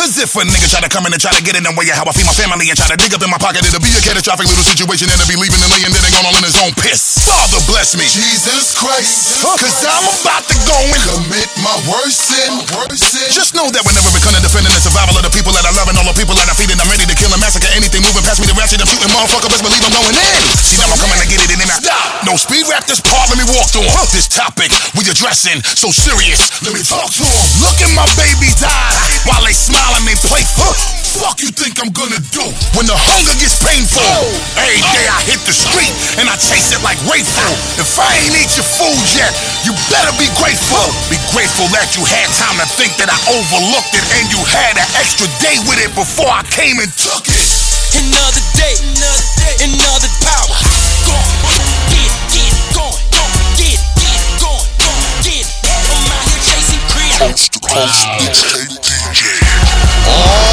S23: Cause if a nigga try to come in and try to get in the way of how I feed my family and try to dig up in my pocket, it'll be a catastrophic little situation and it'll be leaving and laying there and going all in his own piss. Father bless me.
S21: Jesus Christ.
S23: Cause I'm about to go and
S21: commit my worst sin. Worst sin.
S23: Just know that whenever it comes to defending the survival of the people that I love and all the people that I feed, and I'm ready to kill and massacre anything moving past me. The ratchet, I'm shooting motherfucker. Best believe I'm going in. See now I'm coming to get it in and I stop. No speed rap this part. Let me walk through 'em. This topic we addressing so serious. Let me talk to 'em. Look in my baby's eyes while they smile and they playful. Fuck you think I'm gonna do when the hunger gets painful? Oh. Every day I hit the street and I chase it like Rayful. If I ain't eat your food yet, you better be grateful. Be grateful that you had time to think that I overlooked it and you had an extra day with it before I came and took it.
S15: Another day, another day, another power. Going, get get it, going, going, get get it, going, going, get it. I'm out here chasing cream.
S24: Coast to coast mixtape DJ.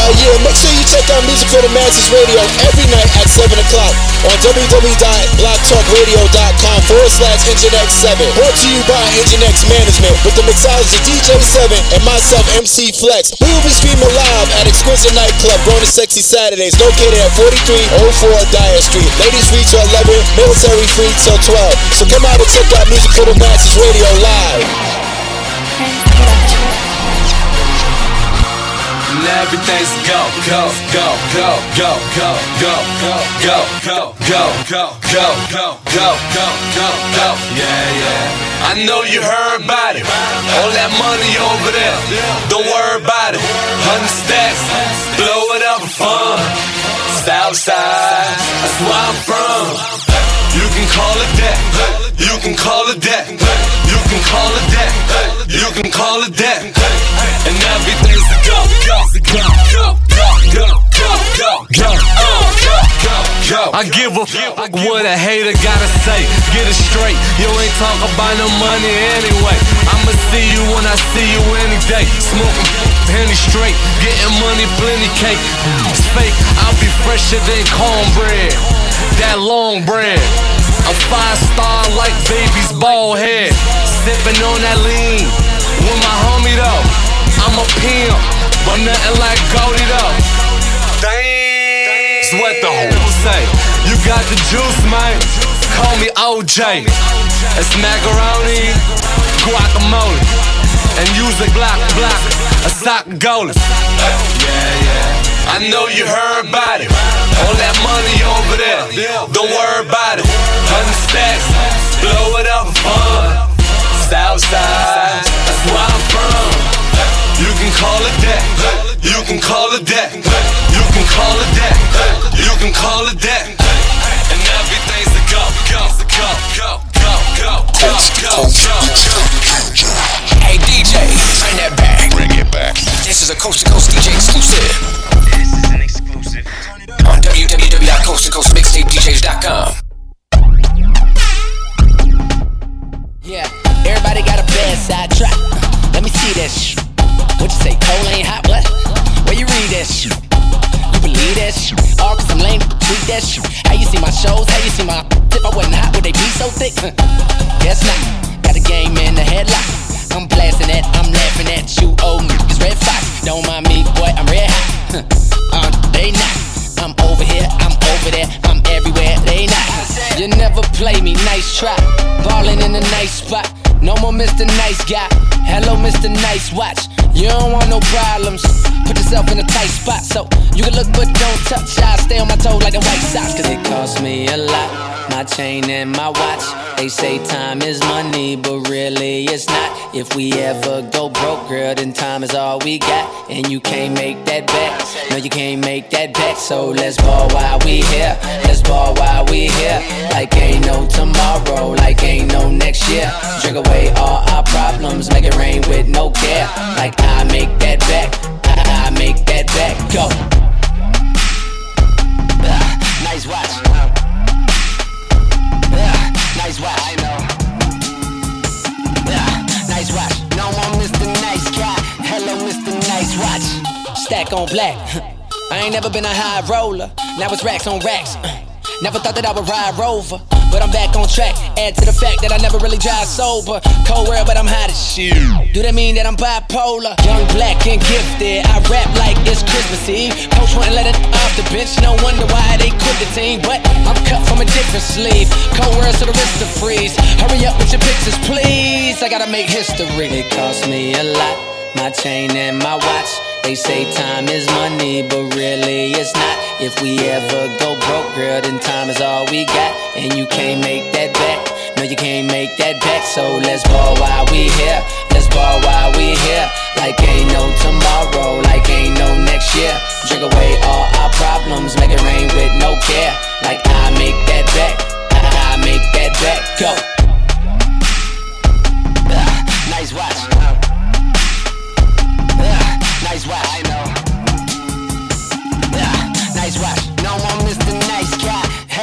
S1: Oh yeah, make sure you check out Music for the Masses Radio every night at 7 o'clock on www.blocktalkradio.com forward slash Nginx7. Brought to you by Nginx Management with the mixologist DJ7 and myself MC Flex. We will be streaming live at Exquisite Nightclub, Grown and Sexy Saturdays, located at 4304 Dyer Street. Ladies free till 11, military free till 12. So come out and check out Music for the Masses Radio live.
S5: And everything's go, go, go, go, go, go, go, go, go, go, go, go, go, go, go, go, go, go. Yeah, yeah. I know you heard about it. All that money over there. Don't worry about it. Hundred stacks, blow it up fun. Southside, that's where I'm from. You can call it that. You can call it that. You can call it that. You can call it that.
S25: I give a fuck what a hater gotta say. Get it straight, you ain't talk about no money anyway. I'ma see you when I see you any day. Smoking penny straight, getting money, plenty cake. It's fake, I'll be fresher than cornbread. That long bread. I'm five star like baby's bald head. Sipping on that lean with my homie though. I'm a pimp, but nothing like Goldie though. It's what the whole say. You got the juice, man. Call me OJ. It's macaroni, guacamole, and use a Glock, block, a sock goalie.
S5: Yeah, yeah. I know you heard about it. All that money over there. Don't worry about it. Hundred stacks, blow it up fun. Southside, that's where I'm from. You can call it that. You can call it that. You can call it that. You can call it that. And everything's a go, go, go, go, go, go, go, go, go.
S2: Hey DJ, turn that back.
S19: Bring it back.
S2: This is a Coast to Coast DJ exclusive. This is an exclusive. On www.coasttocoastmixtapedjs.com.
S18: Yeah, everybody got a bad side track. Let me see that shit. What you say, cold ain't hot? What? Where you read that shit? You believe that shit? All cause I'm lame, tweet that shit. How you see my shows? How you see my If I wasn't hot, would they be so thick? Guess not. Got the game in the headlock. I'm blasting that, I'm laughing at you, old niggas. Redd Foxx, don't mind me, boy, I'm red hot. uh, they not. I'm over here, I'm over there, I'm everywhere, they not. You never play me, nice try. Ballin' in a nice spot. No more Mr. Nice Guy. Hello, Mr. Nice Watch. You don't want no problems. Put yourself in a tight spot so you can look but don't touch. I stay on my toes like a white sox, cause it costs me a lot. My chain and my watch. They say time is money, but really it's not. If we ever go broke, girl, then time is all we got. And you can't make that bet. No, you can't make that bet. So let's ball while we here. Let's ball while we here. Like ain't no tomorrow, like ain't no next year. Drink away all our problems, make it rain with no care. Like I make that back. I, make that back. Go. Nice watch. Nice watch. I know. Ah, nice watch. No more Mr. Nice Guy. Hello, Mr. Nice Watch. Stack on black. I ain't never been a high roller. Now it's racks on racks. Never thought that I would ride Rover, but I'm back on track. Add to the fact that I never really drive sober. Cold world, but I'm hot as shit. Do that mean that I'm bipolar? Young, black, and gifted. I rap like it's Christmas Eve. Coach wouldn't let it off the bench. No wonder why they quit the team. But I'm cut from a different sleeve. Cold world, so the wrist to freeze. Hurry up with your pictures, please. I gotta make history. It cost me a lot. My chain and my watch. They say time is money, but really it's not. If we ever go broke, girl, then time is all we got. And you can't make that back. No, you can't make that back. So let's ball while we here. Let's ball while we here. Like ain't no tomorrow, like ain't no next year. Drink away all our problems, make it rain with no care. Like I make that back. I make that back. Go.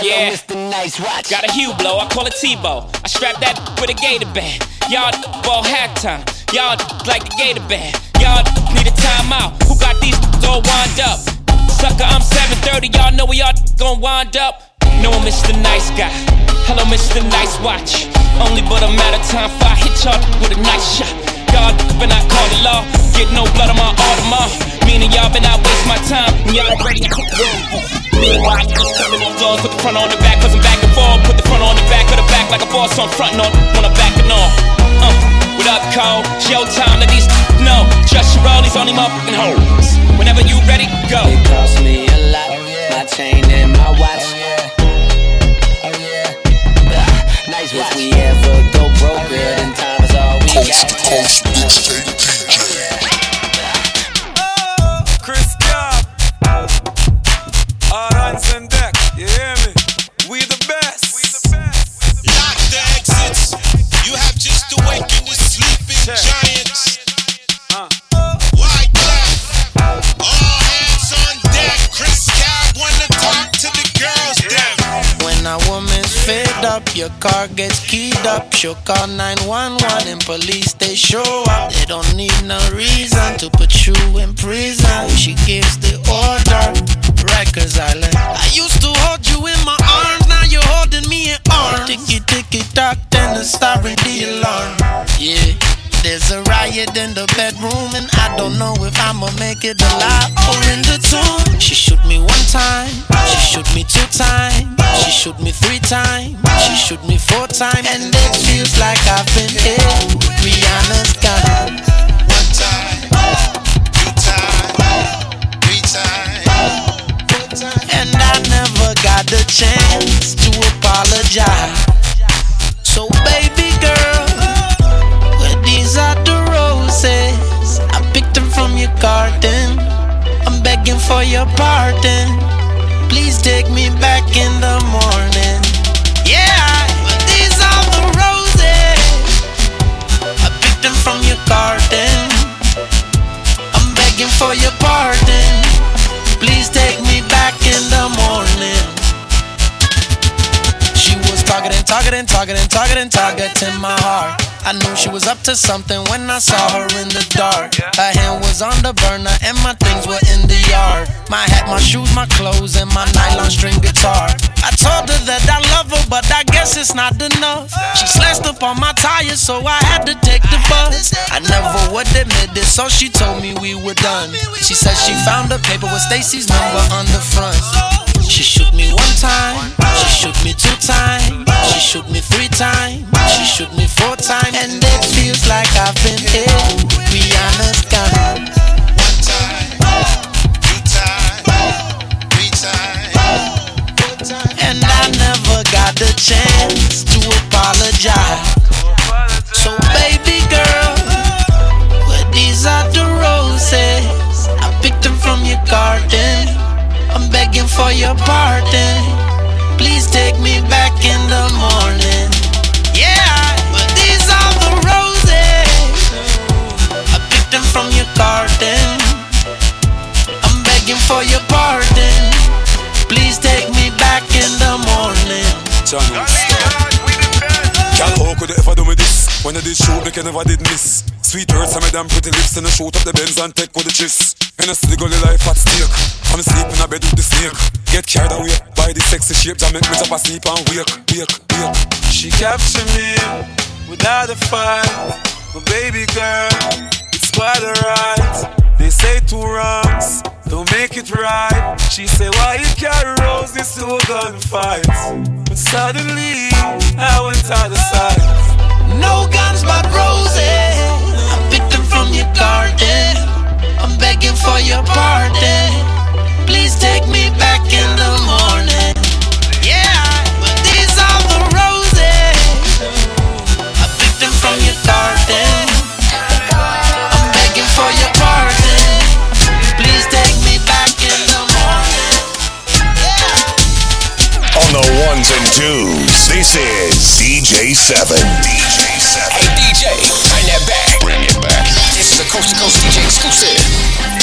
S7: Yeah.
S18: Mr. Nice Watch.
S7: Got a hue blow, I call it Tebow. I strap that with a gator band. Y'all ball halftime. Y'all like the gator band. Y'all need a timeout. Who got these all wind up? Sucker, I'm 730. Y'all know we all gon' wind up. No, I'm Mr. Nice Guy. Hello, Mr. Nice Watch. Only but a matter of time if I hit y'all with a nice shot. Y'all been out call the law. Get no blood on my Audemars. Meaning y'all been out waste my time. And y'all ready to Meanwhile, I'm coming on doors, put the front on the back, cause I'm back and forth. Put the front on the back of the back like a boss on front on when I'm back and on. Uh, what up, Cole? It's your time, let these know. Trust your roll, these only motherfucking hoes. Whenever you ready, go.
S18: It cost me a lot. My chain and my watch. Oh, is all we got.
S26: Chris Cobb. Arans and Deck,
S15: up, your car gets keyed up. She'll call 911 and police they show up. They don't need no reason to put you in prison. She gives the order. Rikers Island. I used to hold you in my arms, now you're holding me in arms. Ticky ticky tock, then the siren the alarm. Yeah. There's a riot in the bedroom, and I don't know if I'ma make it alive or in the tomb. She shoot me one time, she shoot me two times, she shoot me three times, she shoot me four times, and it feels like I've been hit. Rihanna's gun.
S27: One time, two time, three time.
S15: and I never got the chance to apologize. For your pardon. Please take me back in the morning. Yeah, these are the roses. I picked them from your garden. I'm begging for your pardon. Please take me back in the morning. She was targeting, targeting, targeting, targeting, targeting my heart. I knew she was up to something when I saw her in the dark. Her hand was on the burner and my things were in the yard. My hat, my shoes, my clothes, and my nylon string guitar. I told her that I love her, but I guess it's not enough. She slashed up on my tires, so I had to take the bus. I never would admit this, so she told me we were done. She said she found a paper with Stacy's number on the front. She shoot me one time, she shoot me two time, she shoot me three time, she shoot me four time, and it feels like I've been hit. Rihanna's gone.
S27: One time, two time, three time,
S15: and I never got the chance to apologize. So baby.
S6: For your pardon. Please take me back in the morning. Yeah, but these are the roses. I picked them from your garden. I'm begging for your pardon. Please take me back in the morning.
S28: Girl, how could you ever do me this? When I did shoot, me can never did miss. Sweet words and my damn pretty lips, and I shoot up the Benz and take with the tris. And I see gully life at stake. I'm sleeping in a bed with the snake. Get carried away by the sexy shapes that make me top asleep and wake, wake, wake.
S29: She captured me without a fight. But baby girl, it's quite alright. They say two wrongs don't make it right. She say, Why you carry roses to a gunfight? But suddenly, I went out of sight.
S6: No guns but roses. For your pardon. Please take me back in the morning. Yeah, but these are the roses. I picked them from your garden. I'm begging for your pardon. Please take me back in the morning. Yeah.
S19: On the ones and twos, this is DJ7. DJ7.
S2: Hey DJ, bring that back. Bring it back. This is a coast to coast DJ exclusive.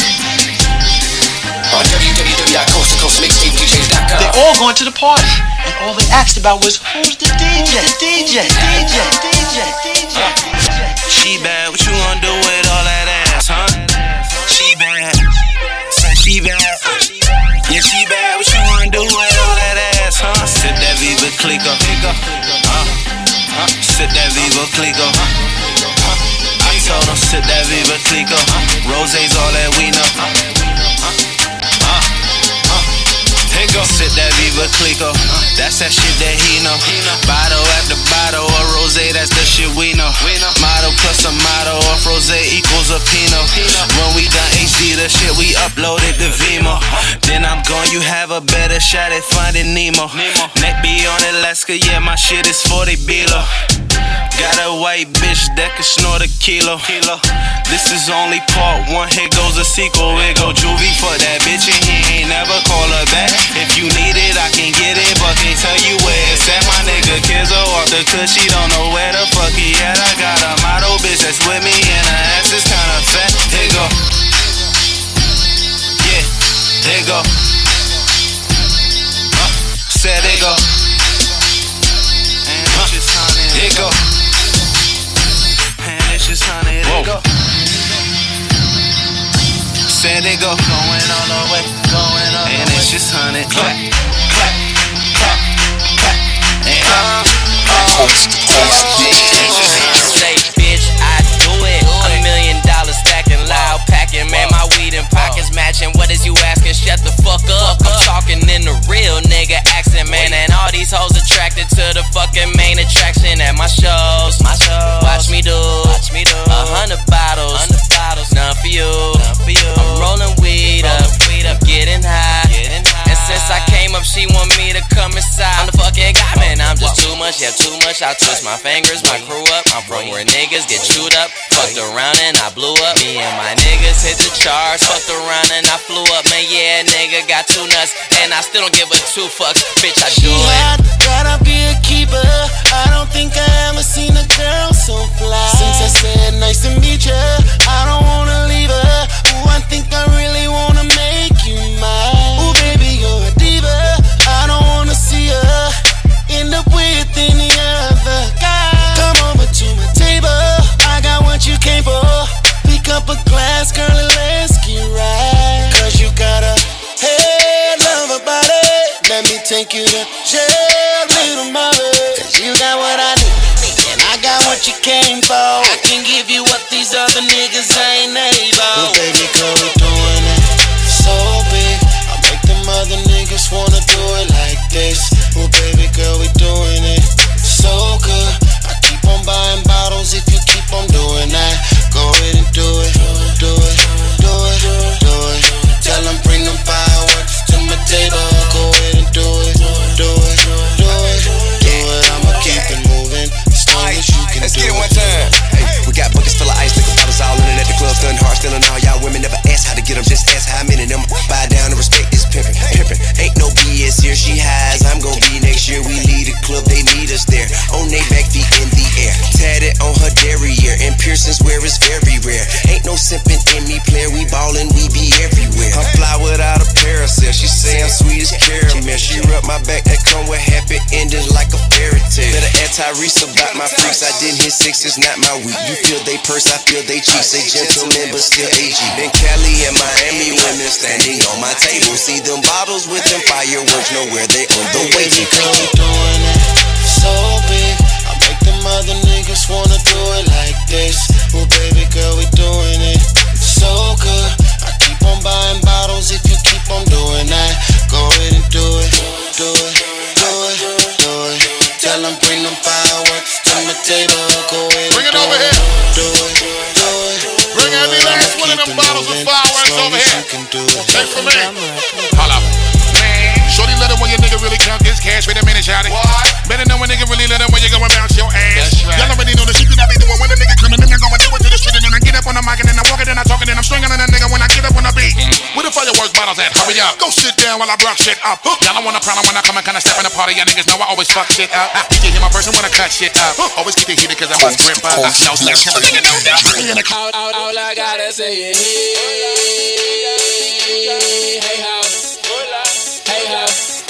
S2: On www.coasttocoastmixtapedjs.com.
S10: They all going to the party, and all they asked about was who's the DJ, DJ, DJ, DJ, DJ.
S9: She bad, what you gonna do with all that ass, huh? She bad, say she bad. Yeah, she bad, what you gonna do with all that ass, huh? Sit that Veuve Clicquot, huh? Huh? Sip that Veuve Clicquot. I told him sip that Veuve Clicquot. Rose's all that we know. Take Sip that Veuve Clicquot. That's that shit that he know. Bottle after bottle of rose, that's the shit we know. Model plus a model of rose equals a Pinot. When we done HD the shit, we uploaded to Vimo. Then I'm gone, you have a better shot at finding Nemo. Neck be on Alaska, yeah, my shit is 40 below. Got a white bitch that can snort a kilo. This is only part one, here goes a sequel. It go juvie for that bitch, and he ain't never call her back. If you need it, I can get it, but can't tell you where it's at. My nigga Kizzo off the cause she don't know where the fuck he at. I got a model bitch that's with me, and her ass is kinda fat. Here go. Yeah, there go. Uh, said there go. And it's just honey. There go. And it's just honey. There go. Said they go. Going all the way. Going all and it's just honey. Clap, clap, clap, clap. And uh, uh,
S30: Say, bitch, I do it. A million dollars stacking, loud packing. Man, my weed and pockets matching. What is you asking? Shut the fuck up. I'm talking in the real nigga accent, man. And all these hoes attracted to the fucking just too much. Yeah, too much. I twist my fingers. My crew up. I'm from where niggas get chewed up. Fucked around and I blew up. Me and my niggas hit the charts. Fucked around and I flew up. Man, yeah, nigga got two nuts. And I still don't give a two fucks. Bitch, I do it.
S6: Gotta be a keeper. I don't think I ever seen a girl so fly. Since I said nice to meet ya, I don't wanna leave her. Ooh, up a glass, girl, and let's get right. Cause you got a head, love a body. Let me take you to jail, little mother. Cause you got what I need. And I got what you came for. I can give you what these other niggas ain't able. Well, baby, girl, we doing feeling all y'all women never ask how to get them, just ask how many of them. Buy down and respect this pimpin', pimpin'. Ain't no BS here, she highs. I'm gon' be next year. We lead a club, they need us there. On they back feet in the air, tatted on her derriere, and piercings where it's very rare. Ain't no simpin' in me,
S2: player.
S6: We
S2: ballin', we
S6: be
S2: everywhere. Her flower herself. She say I'm sweet as caramel. She rub my back that come with happy endings like a fairy tale. Better add
S9: Tyrese about my freaks. I didn't hit six, it's not my week. You feel they purse, I feel they cheeks. Say gentlemen, but still AG. Then Cali and Miami women standing on my table. See them bottles with them fireworks. Nowhere they on the way
S6: to come. Doing it so big. I make them other niggas wanna do it like this. Well, baby girl, we doing it so good. I keep on buying bottles if you on doing that. Go ahead and do it, do it, do it, do it. Tell them bring them fireworks to my table. Go ahead
S31: Bring it over
S6: it,
S31: here.
S6: do it, do it.
S31: Bring every last one of them bottles of fireworks over here. Take from me. Holla. Shorty let it when your nigga really count this cash. Wait a minute, shout it. Better know when nigga really let it when you go and bounce up. Go sit down while I rock shit up. Y'all don't want a problem when I come and kinda step in the party. Y'all niggas know I always fuck shit up. You can hear my person when I cut shit up. Always keep it heated cause I must grip up. No slack, kill a nigga, no doubt.
S5: All, all, all I gotta say is hey, hey house, hey house.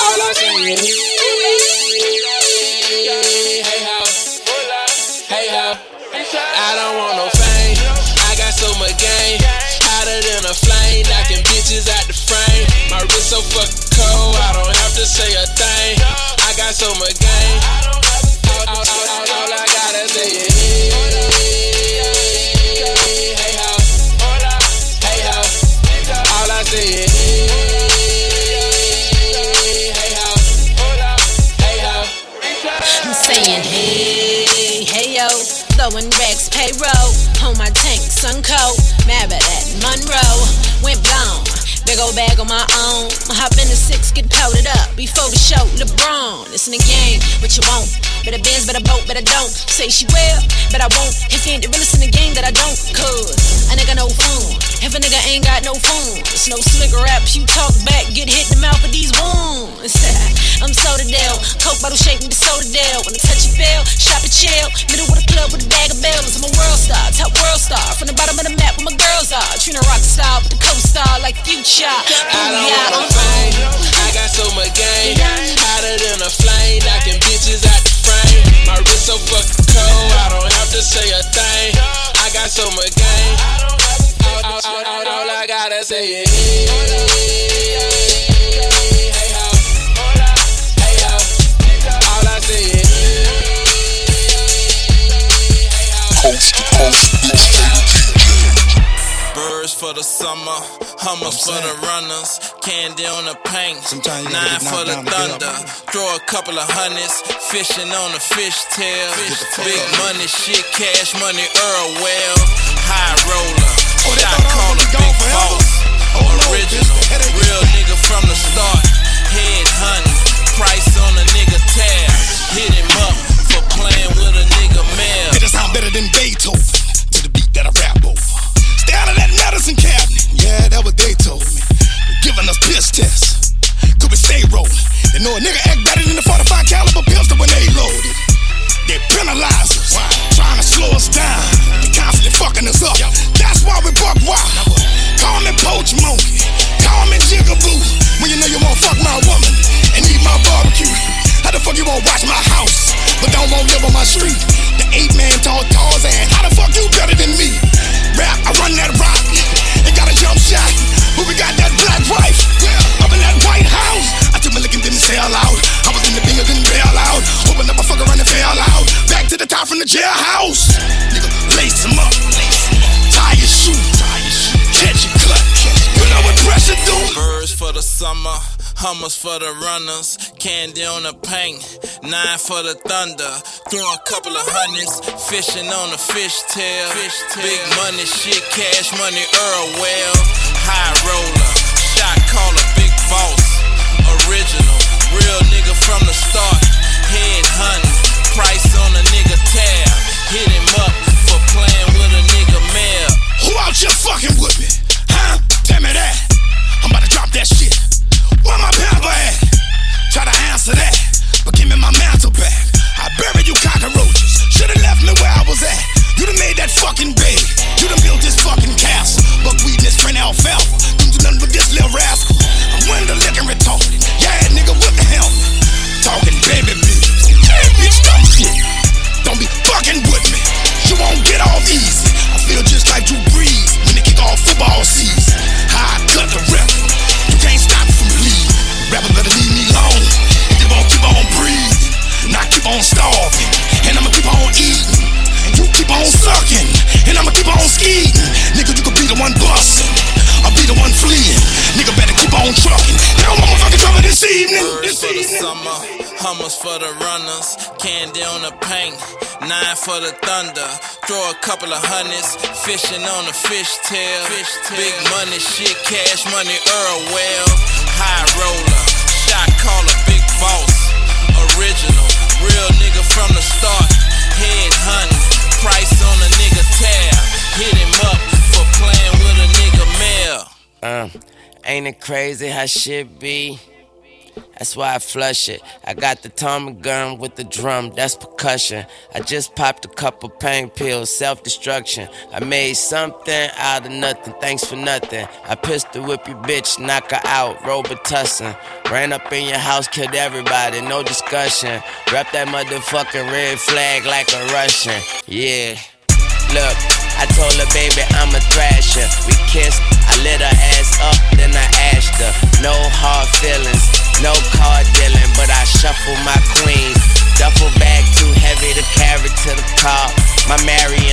S5: All I say is hey house, hey house. I don't want no fame. I got so much game, hotter than a flame, knocking bitches out the frame. My wrist so fucking cold, I don't have to say a thing. I got so much game. All, all, all, all, I gotta say is hey house, hey house. All I say is hey house, hey house.
S32: I'm saying hey, hey yo, throwing racks payroll on my tank, sun mad at Monroe. Big old bag on my own. Hop in the six, get powdered up before the show. LeBron, it's in the game, but you won't. Better Benz, better boat, better don't. Say she will, but I won't. If you ain't the realest in the game, that I don't. Cause a nigga no phone. If a nigga ain't got no phone, it's no slicker raps. You talk back, get hit in the mouth with these wounds. I'm soda Dale, coke bottle shaped with the soda Dale. When I touch a fail, shop it, chill. Middle with a club with a bag of bells. I'm a world star, top world star. From the bottom of the map where my girls are. Trina rock star with the co-star like Future.
S5: I don't want no fame. I got so much game, hotter than a flame, knocking bitches out the frame. My wrist so fucking cold, I don't have to say a thing. I got so much game. All, all, all, all, all I gotta say is hey house, hey
S33: Birds for the summer, hummers for the runners, candy on the paint,
S6: Sometimes
S33: nine for the
S6: down to get
S33: thunder. Throw a couple of hundreds, fishing on a fish tail. Big money shit, cash money, Earl well, high roller, oh, shot caller, big boss, oh, original, real nigga from the start, head hunting, price on a nigga tab, hit him up for playing with a nigga mail.
S31: It just sound better than Beethoven. To the beat that I rap out of that medicine cabinet. Yeah, that what they told me. They're giving us piss tests. Could we stay rolling? They know a nigga act better than the 45 caliber pistol when they loaded. They penalize us, trying to slow us down. They constantly fucking us up. That's why we buck wild. Call me Poach Monkey. Call me Jigaboo.
S33: Hummers for the runners, candy on the paint, nine for the thunder. Throw a couple of hundreds, fishing on a fish tail. Big money shit, cash money, Earl well, high roller, shot caller, big boss, original, real nigga from the start, head hunting, price on a nigga tab. Hit him up for playing with a nigga mail.
S31: Who out here fucking with fucking bed. You done built this fucking castle. Buckwheat and this print alfalfa.
S33: was for the runners, candy on the paint, nine for the thunder. Throw a couple of hundreds, fishing on a fishtail. fishtail. Big money, shit, cash money, Earl well. High roller, shot caller, big boss. Original, real nigga from the start. Head hunting, price on a nigga tab. Hit him up for playing with a nigga male.
S34: Uh, ain't it crazy how shit be? That's why I flush it. I got the Tommy gun with the drum, that's percussion. I just popped a couple pain pills, self destruction. I made something out of nothing, thanks for nothing. I pistol whip your bitch, knock her out, Robitussin. Ran up in your house, killed everybody, no discussion. Wrap that motherfucking red flag like a Russian, yeah. Look, I told her, baby, I'm a thrasher. We kissed, I lit her ass up, then I asked her. No hard feelings. No card dealing, but I shuffle my queens. Duffel bag too heavy to carry to the car. My Mary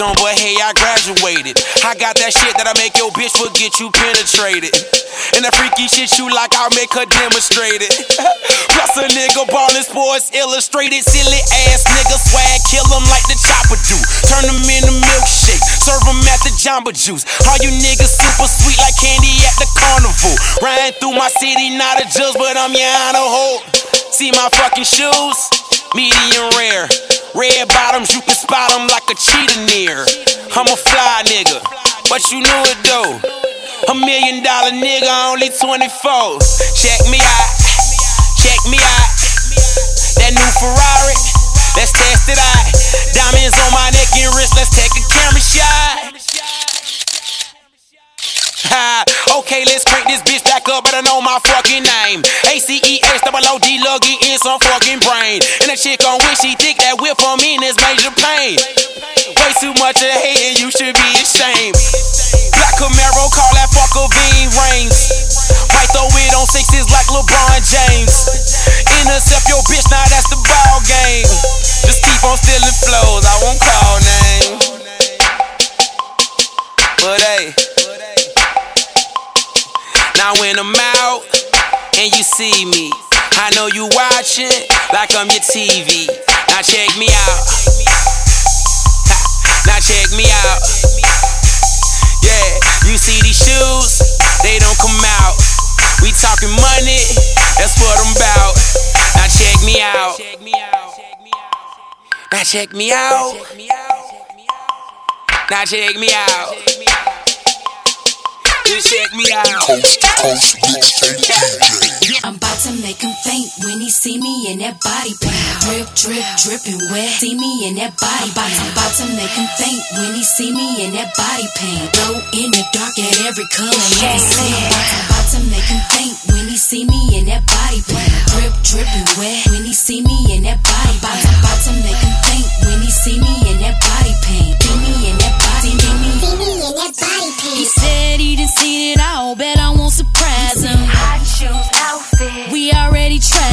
S35: on,
S36: but hey, I
S15: graduated. I got that shit that'll make your bitch forget you penetrated. And that freaky shit you like, I'll make her demonstrate it. Plus a nigga ballin' sports illustrated. Silly ass nigga swag, kill him like the chopper do. Turn him into milkshake, serve him at the Jamba Juice. All you niggas super sweet like candy at the carnival. Riding through my city, not a jizz, but I'm your honor hoe. See my fucking shoes? medium rare. Red bottoms, you can spot them like a cheetah near. I'm a fly nigga, but you knew it though. A million dollar nigga, only 24. Check me out, check me out. That new Ferrari, let's test it out. Diamonds on my neck and wrist, let's take a camera shot okay, let's crank this bitch back up, but I know my fucking name. A C E H double O D luggy in some fucking brain. And a chick on which she think that whip for me is major pain. Way too much of hate and you should be ashamed. Black Camaro, call that fucker Ving Rhames. Might throw it on sixes like LeBron James. Intercept your bitch, now that's the ball game. Just keep on stealing flows, I won't call names. But hey. Now when I'm out and you see me, I know you watching like I'm your TV. Now check me out. Now check me out. Yeah, you see these shoes? They don't come out. We talking money, that's what I'm about. Now check me out. Now check me out. Now check me out. Just check me out. Coast to coast mixtape
S37: DJ. I'm about to make him faint when he see me in that body paint. Drip, drip, dripping wet. See me in that body paint. I'm about to make him faint when he see me in that body paint. Glow in the dark at every color. Yeah, I'm about to make him faint when he see me in that body paint. Drip, dripping wet. When he see me in that body paint. I'm about to make him faint when he see me in that body paint. See me in that body, see me, see me in that body paint. He said he didn't seen it all, bet I won't surprise him. Hot shoes, outfit. We already tried.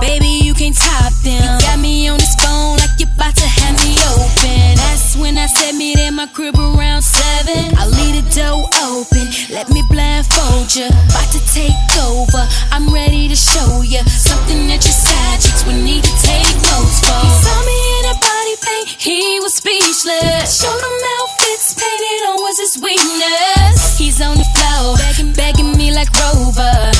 S37: Baby, you can't top them. You got me on this phone like you're about to have me open. That's when I said meet in my crib around seven. I leave the door open, let me blindfold you. About to take over, I'm ready to show you something that your side chicks would need to take notes for. He saw me speechless. Showed him outfits painted on was his weakness. He's on the floor, begging, begging me like Rover.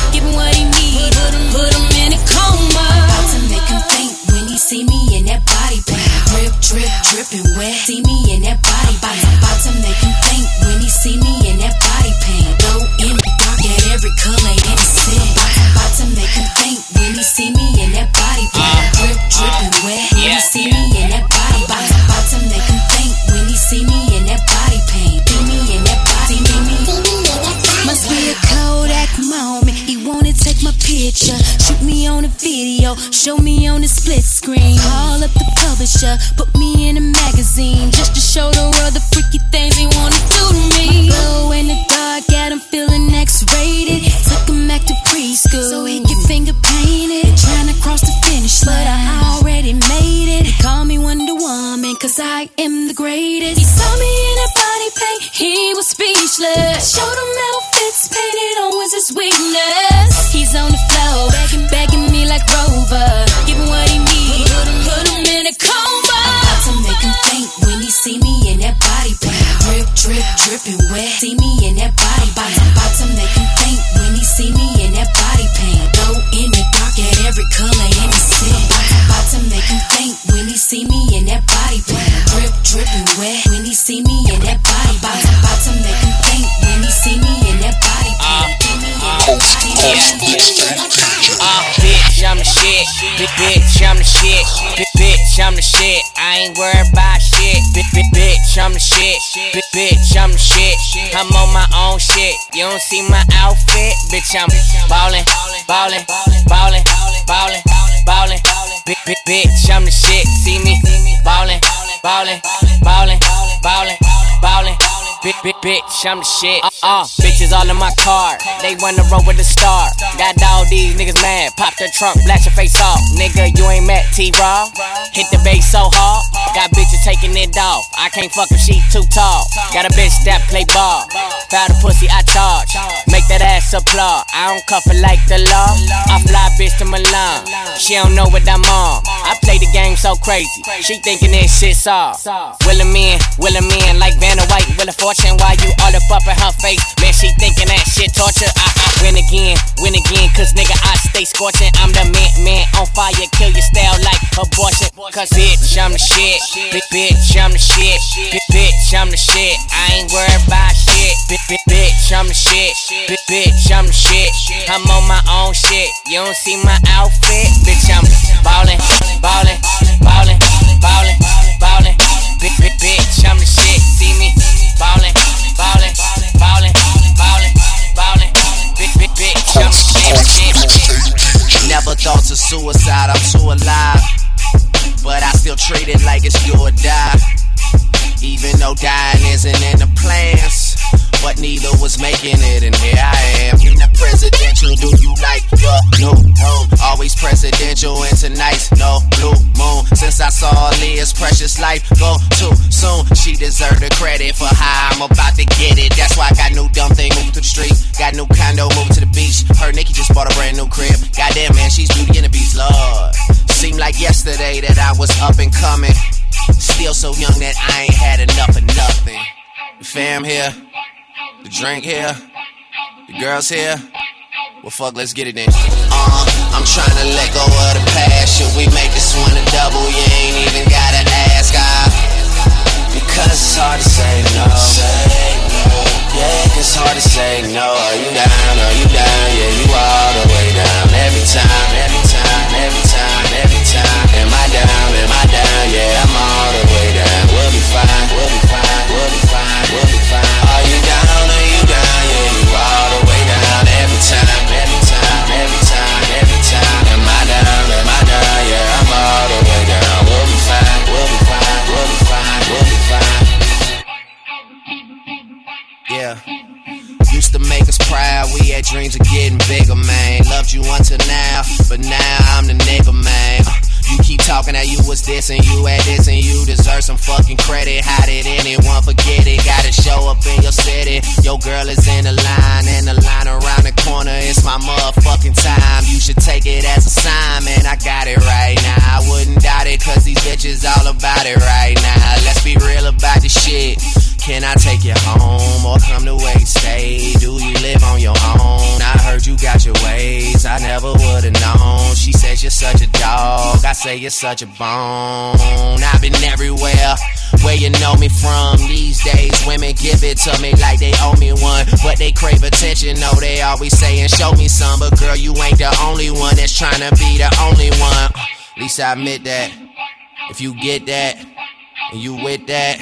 S37: See my
S18: outfit, bitch. I'm ballin', ballin', ballin', ballin', ballin'. Bitch, bitch, I'm the shit. See me ballin', ballin', ballin', ballin', ballin'. Bitch, I'm the shit. Uh, uh, bitches all in my car. They wanna roll with the star. Got all these niggas mad. Pop the trunk, blast your face off. Nigga, you ain't met T-Raw. Hit the bass so hard. Got bitches taking it off. I can't fuck if she too tall. Got a bitch that play ball. Foul the pussy, I charge. Make that ass applaud. I don't cuff it like the law. I fly bitch to Milan. She don't know what I'm on. I play the game so crazy. She thinking this shit soft. Will 'em in, will 'em in like Vanna White, will a fortune while you all up up in her face. Man, she thinking that shit torture. I, I win again, win again, cause nigga, I stay scorching. I'm the man, man on fire, kill your style like abortion. Cause bitch, I'm the shit. Bitch, bitch, I'm the shit. Bitch, bitch, bitch, I'm the shit. I ain't worried about shit. Bitch, bitch, I'm the shit. Bitch, I'm the shit. I'm on my own shit. You don't see my outfit, bitch. I'm ballin', ballin', ballin', ballin', ballin'. Bitch, bitch, I'm the shit. See me ballin', ballin', ballin', ballin', ballin'. Bitch, bitch, I'm the shit.
S30: Never thoughts of suicide, I'm too alive. But I still treat it like it's do or die. Even though dying isn't in the plans. But neither was making it, and here I am. In the presidential, do you like your new home? Always presidential, and tonight's no blue moon. Since I saw Leah's precious life go too soon, she deserved the credit for how I'm about to get it. That's why I got new dumb thing moving to the street. Got new condo moving to the beach. Her Nikki just bought a brand new crib. Goddamn, man, she's beauty and the beast, Lord. Seemed like yesterday that I was up and coming. Still so young that I ain't had enough of nothing. Fam here, the drink here, the girls here. Well, fuck, let's get it in. Uh, I'm trying to let go of the past. Should we make this one a double? You ain't even gotta ask, I. Because it's hard to say no. Yeah, it's hard to say no. Are you down? Are you down? Yeah, you all the way down. Every time, every time, every time, every time. Am I down? Am I down? Yeah, I'm all the way down. We'll be fine. We'll be fine. We'll be fine. We'll be fine. Yeah. Used to make us proud, we had dreams of getting bigger, man. Loved you until now, but now I'm the nigga, man. Uh, You keep talking that you was this and you had this and you deserve some fucking credit. How did anyone forget it? Gotta show up in your city. Your girl is in the line and the line around the corner. It's my motherfucking time. You should take it as a sign, man. I got it right now. I wouldn't doubt it, cause these bitches all about it right now. Let's be real about the shit. Can I take you home or come to you stay? Do you live on your own? I heard you got your ways, I never would've known. She says you're such a dog, I say you're such a bone. I've been everywhere where you know me from. These days, women give it to me like they owe me one, but they crave attention. No, they always saying, Show me some, but girl, you ain't the only one that's trying to be the only one. At least I admit that. If you get that, and you with that,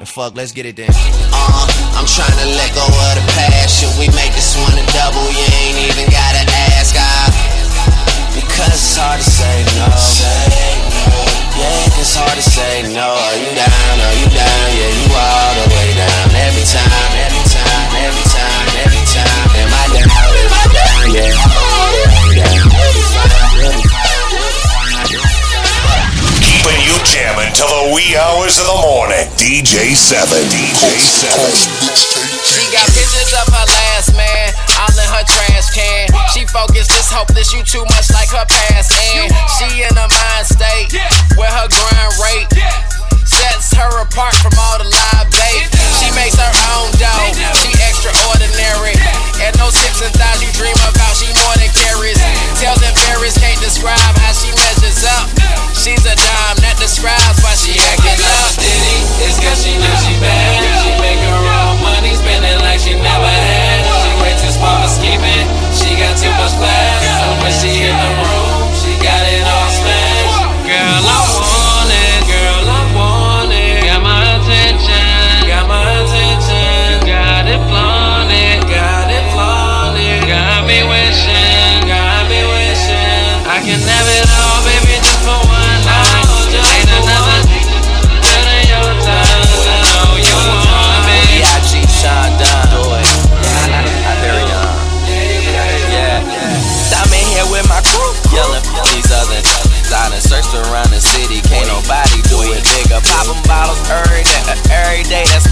S30: and fuck, let's get it then. Uh, I'm trying to let go of the past. Should we make this one a double? You ain't even gotta ask. I, because it's hard to say no. Yeah, it's hard to say no. Are you down? Are you down? Yeah, you all the way down. Every time, every time, every time, every time. Am I down? Am I down? Yeah, Am down.
S19: Keeping you jamming till the wee hours of the morning. DJ Se7en. DJ Se7en.
S18: She got pictures of her last man, all in her trash can. She focused, just hopeless, you too much like her past. And she in a mind state where her grind rate sets her apart from all the live bait. She makes her own dough, she extraordinary. And those hips and thighs you dream about, she more than carries. Tell them Paris can't describe how she up. She's a dime that describes why she acting up.
S38: It's cause she knows she bad. She make her own money, spending like she never had. She way too smart for scheming. She got too much class.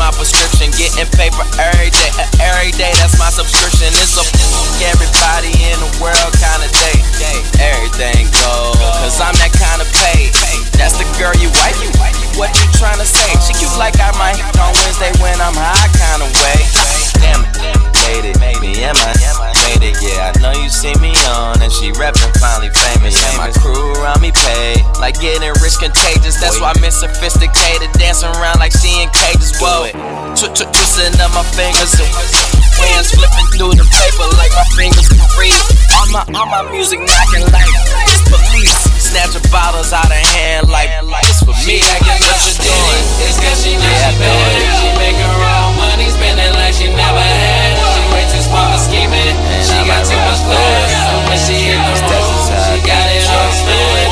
S38: My
S30: prescription. Getting paper every day, uh, every day. That's my subscription. It's a everybody in the world kind of day. Everything goes, cause I'm that kind of pay. That's the girl you wife. You what you tryna say? She cute like I might on Wednesday when I'm high kind of way. you see me on, and she reppin' finally famous. And my crew around me paid, like getting rich contagious. That's why I'm in sophisticated, dancing around like she in cages. Whoa, twisting up my fingers, hands flipping through the paper like my fingers can read. All my all my music knocking like it's police. Snatching bottles out of hand like it's for me. I get what you doing?
S6: It's cause she knows
S30: yeah,
S6: she bad. She make her own money, spending like she never had. She way too smart for scheming my room was full. So when she hit got it all fluid.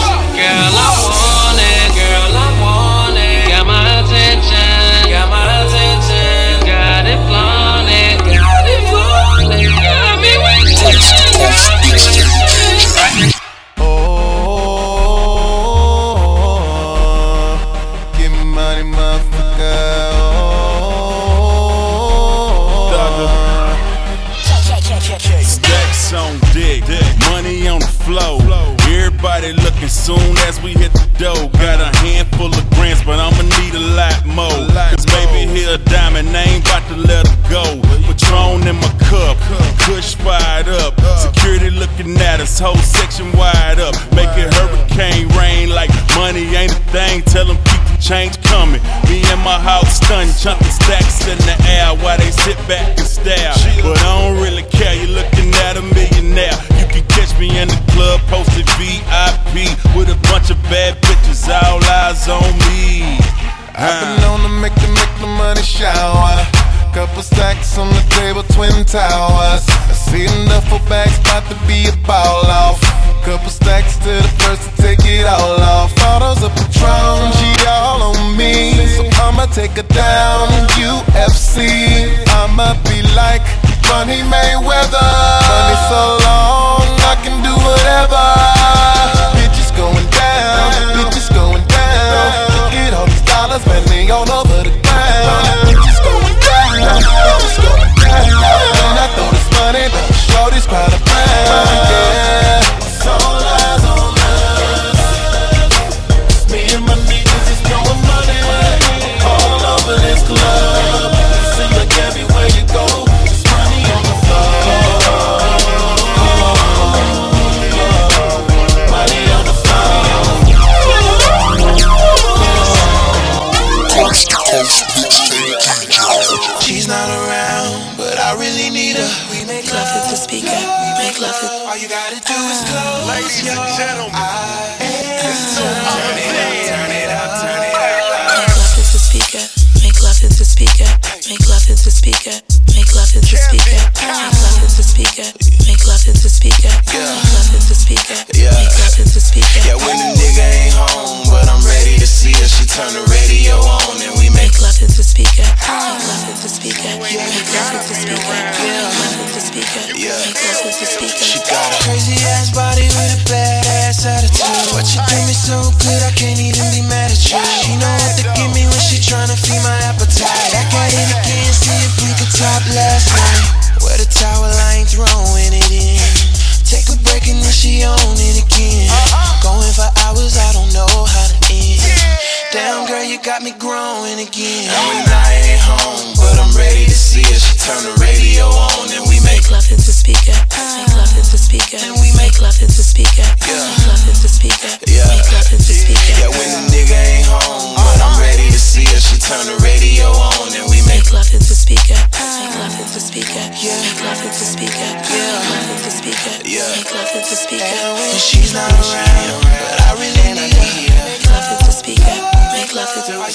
S9: you got me growing again. And when I ain't home, but I'm ready to see her. She turn the radio on and we make
S39: love into speaker. Make love into speaker. And we make love into speaker. Yeah. Make love into speaker.
S9: Yeah.
S39: Make love into speaker.
S9: Yeah, when the nigga ain't home, but I'm ready to see her. She turn the radio on and we make
S39: love into speaker. Make love into speaker. Yeah. Make love into speaker. Yeah. Make love into speaker.
S9: Yeah.
S39: Make love into speaker.
S9: And when she's not around, but I really need her.
S39: Make love into speaker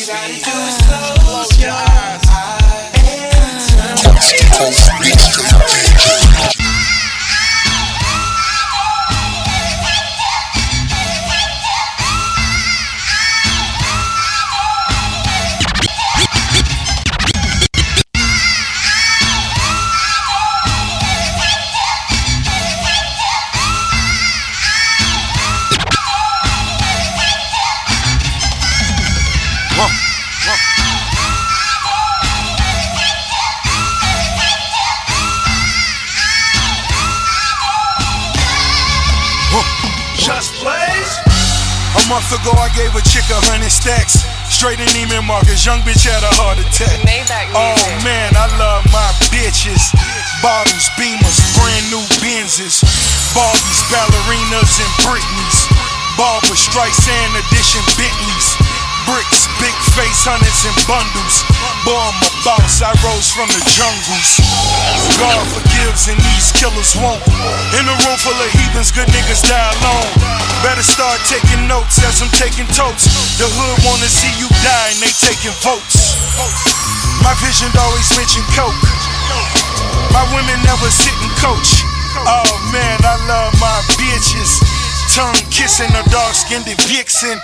S9: you gotta close your eyes.
S5: Coast to coast.
S3: ago, I gave a chick a hundred stacks. Straight in Neiman Marcus, young bitch had a heart attack. Oh man, I love my bitches. Bottles, Beamers, brand new Benzes. Barbies, ballerinas, and Britneys. Barbara and edition Bentleys. Bricks, big face, hundreds and bundles. Boy, I'm a boss, I rose from the jungles. God forgives and these killers won't. In a room full of heathens, good niggas die alone. Better start taking notes as I'm taking totes. The hood wanna see you die and they taking votes. My vision always mention coke. My women never sit and coach. Oh man, I love my bitches. Tongue kissing a dark skinned vixen.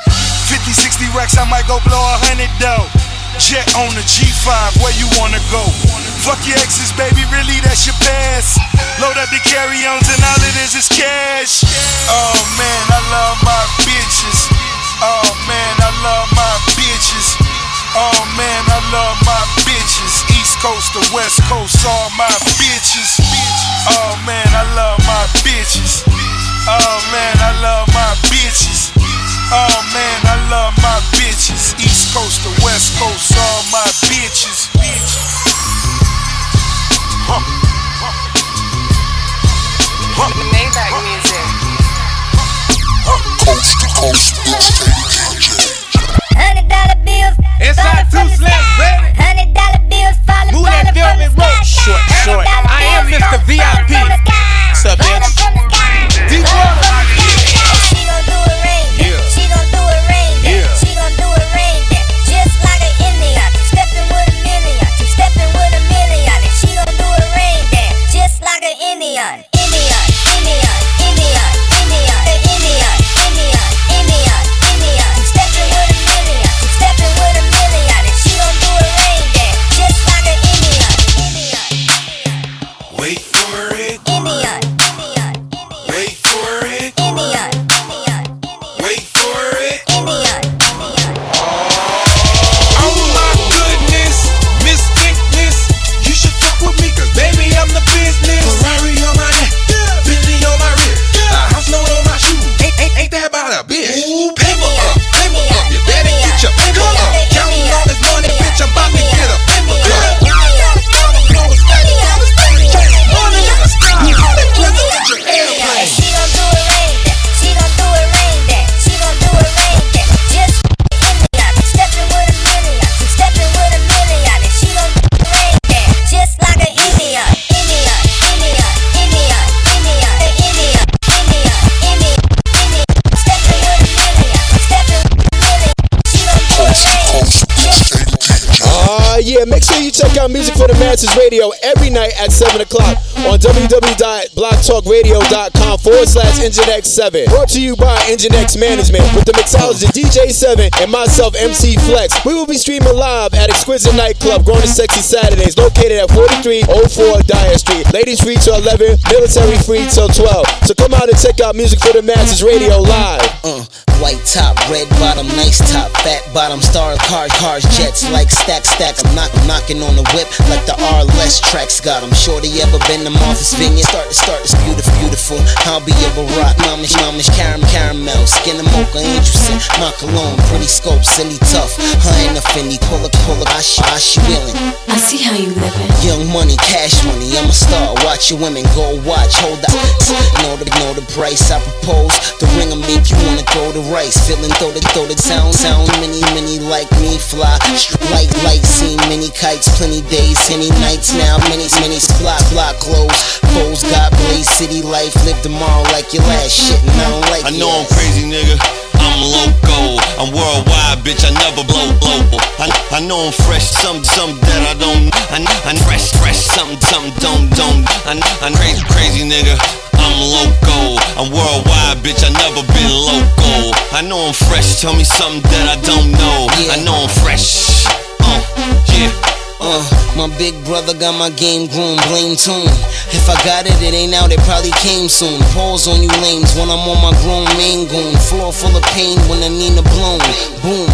S3: 50, 60 racks, I might go blow a hundred though. Jet on the G5, where you wanna go? Fuck your exes, baby, really that's your past. Load up the carry-ons and all it is is cash. Oh man, I love my bitches. Oh man, I love my bitches. Oh man, I love my bitches. East Coast to West Coast, all my bitches. Oh man, I love my bitches. Oh man, I love my bitches. Oh man, I love my bitches. East Coast to West Coast, all my bitches. Huh. Huh.
S4: Maybach music.
S5: Coast to coast mixtape DJ.
S40: Hundred dollar bills.
S41: Masses Radio every night at 7 o'clock on www.blocktalkradio.com forward slash EngineX7. Brought to you by EngineX Management with the mixologist DJ Se7en and myself, MC Flex. We will be streaming live at Exquisite Nightclub, Growing Sexy Saturdays, located at 4304 Dyer Street. Ladies free till 11, military free till 12. So come out and check out Music for the Masses Radio live.
S42: Uh, white top, red bottom, nice top, fat bottom, star cars, cars, jets like stack, stacks. I'm knock, knocking on the whip like the R less tracks got 'em. Shorty ever been to Martha's Vineyard? Start to start, it's beautiful, beautiful. I'll be a rock, mamish, mamish, caramel, caramel, skin of mocha, Anderson, my cologne, pretty scope, silly tough. Her and a Fendi, pull up, pull up, I she, I she willing.
S43: I see how you living.
S42: Young money, cash money, I'm a star. Watch your women go watch, hold up. Know the know the price I propose. The ring will make you wanna throw the rice. Feeling throw the throw the sound sound. Many many like me fly. Straight Light light seen many kites, plenty days, any nights now. Many many block block close. Foes got blaze city life. Live tomorrow like your last shit, and I don't like
S44: I know
S42: your
S44: I'm crazy, nigga. I'm loco. I'm worldwide, bitch. I never blow blow. I, I know I'm fresh, some some that I don't. I, I'm fresh, fresh, something, something, don't, don't. I, I'm crazy, crazy, nigga. I'm loco. I'm worldwide, bitch. I never been loco. I know I'm fresh. Tell me something that I don't know. I know I'm fresh. Uh, yeah.
S42: Uh, my big brother got my game groomed, blame tune. If I got it, it ain't out, it probably came soon. Pause on you lames when I'm on my grown main goon. Floor full of pain when I need a blown. Boom,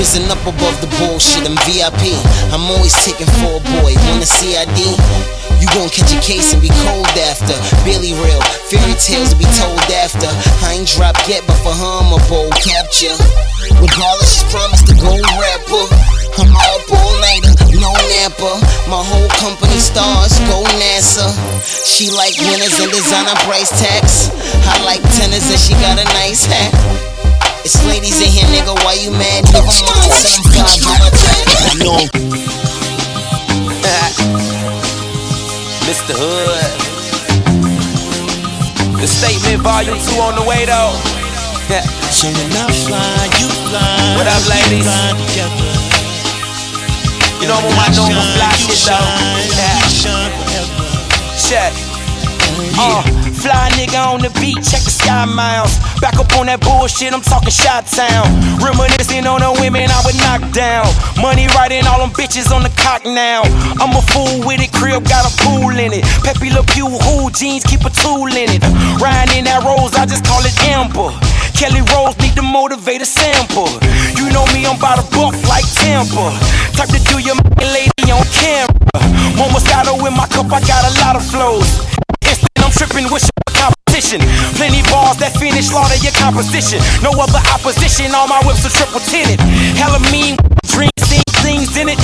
S42: Risen up above the bullshit, I'm VIP. I'm always taking for a boy. Wanna CID? You gon' catch a case and be cold after. Billy real, fairy tales to be told after. I ain't dropped yet, but for her, I'm a bold capture. Regardless, she's promised to go rapper. I'm a all nighter, no napper. My whole company stars go NASA. She like winners and designer price tags. I like tennis and she got a nice hat. It's ladies in here, nigga. Why you mad? Never mind, send them five on my tag. I know.
S45: Mr. Hood. The statement volume 2 on the way though.
S8: so when I fly, you fly.
S45: What up, ladies? You know I'm on my normal fly shit though. Check.
S15: Uh, fly nigga on the beat, check the sky miles. Back up on that bullshit, I'm talking shot town. Reminiscing on the women I would knock down. Money riding all them bitches on the cock now. I'm a fool with it, crib got a pool in it. Pepé Le Pew, who jeans keep a tool in it. Riding in that rose, I just call it amber. Kelly Rose need to motivate a sample. You know me, I'm about to bump like Tampa. Type to do your lady on camera. More Moscato in my cup, I got a lot of flows. Tripping with your competition. Plenty bars that finish slaughter your composition. No other opposition, all my whips are triple tinted. Hella mean dreams, see things in it.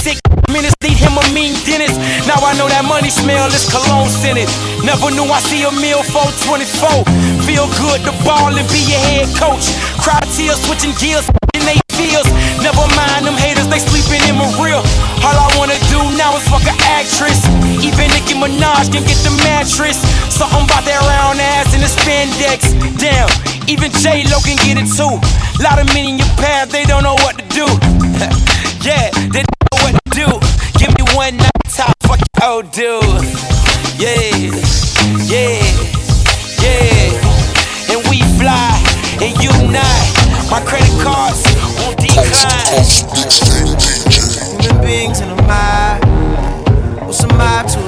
S15: Sick minutes need him a mean dentist. Now I know that money smell is cologne scented. Never knew I see a meal 424. Feel good to ball and be your head coach. Cry tears, switching gears in they feels. Never mind them haters, they sleeping in my real. All I wanna do now is fuck an actress. Even Nicki Minaj can get the mattress. Something about that round ass and the spandex. Damn, even J Lo can get it too. Lot of men in your path, they don't know what to do. yeah, they don't know what to do. Give me one night top, fuck old dude. Yeah, yeah, yeah. And we fly and unite. My credit cards won't decline.
S6: Human beings in a mob. What's a mob to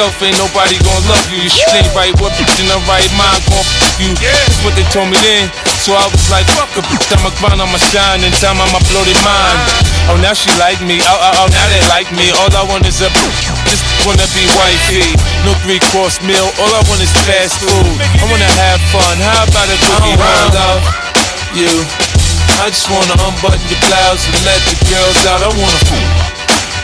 S25: yourself, ain't nobody gonna love you. Your shit ain't right. What bitch in the right mind gon' fuck you? Yeah. That's what they told me then. So I was like, fuck a bitch. I'ma grind, I'ma shine, and time I'ma blow their mind. Uh-huh. Oh, now she like me. Oh, oh, oh, now they like me. All I want is a bitch. Just wanna be wifey. No three course meal. All I want is fast food. I wanna have fun. How about a cookie round love? You. I just wanna unbutton your blouse and let the girls out. I wanna fool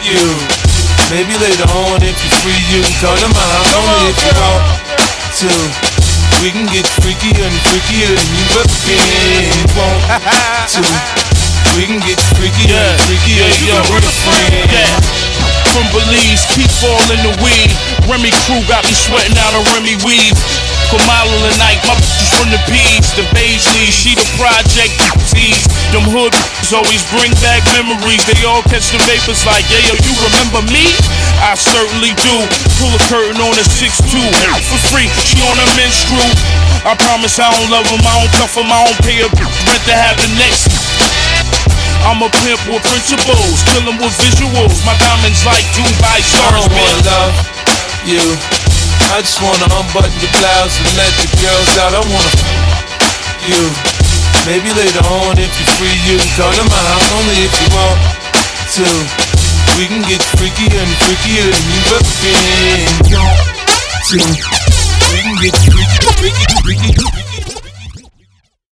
S25: you. Maybe later on, if you're free, you can come to my house only if you want to. We can get freakier and freakier than you ever been. Want to? We can get freakier and freakier than you ever been.
S22: Yeah. From Belize, keep falling the weed. Remy crew got me sweating out a Remy weave. Kamala and Night, my bitches from the P's, the Beige she the project tease. Them hood always bring back memories. They all catch the vapors like, yeah, yo, you remember me? I certainly do. Pull a curtain on a 6'2", for free. She on a menstrual. I promise I don't love him, I don't cuff him, I don't pay a rent to have the next. I'm a pimp with principles, kill 'em with visuals. My diamonds like Dubai
S25: I
S22: stars,
S25: don't wanna love you. I just wanna unbutton your blouse and let the girls out. I wanna you. Maybe later on, if you're free, you can come to my house only if you want to. We can get freakier and freakier than you've ever been. To. We can get freaky, freaky, freaky, freaky.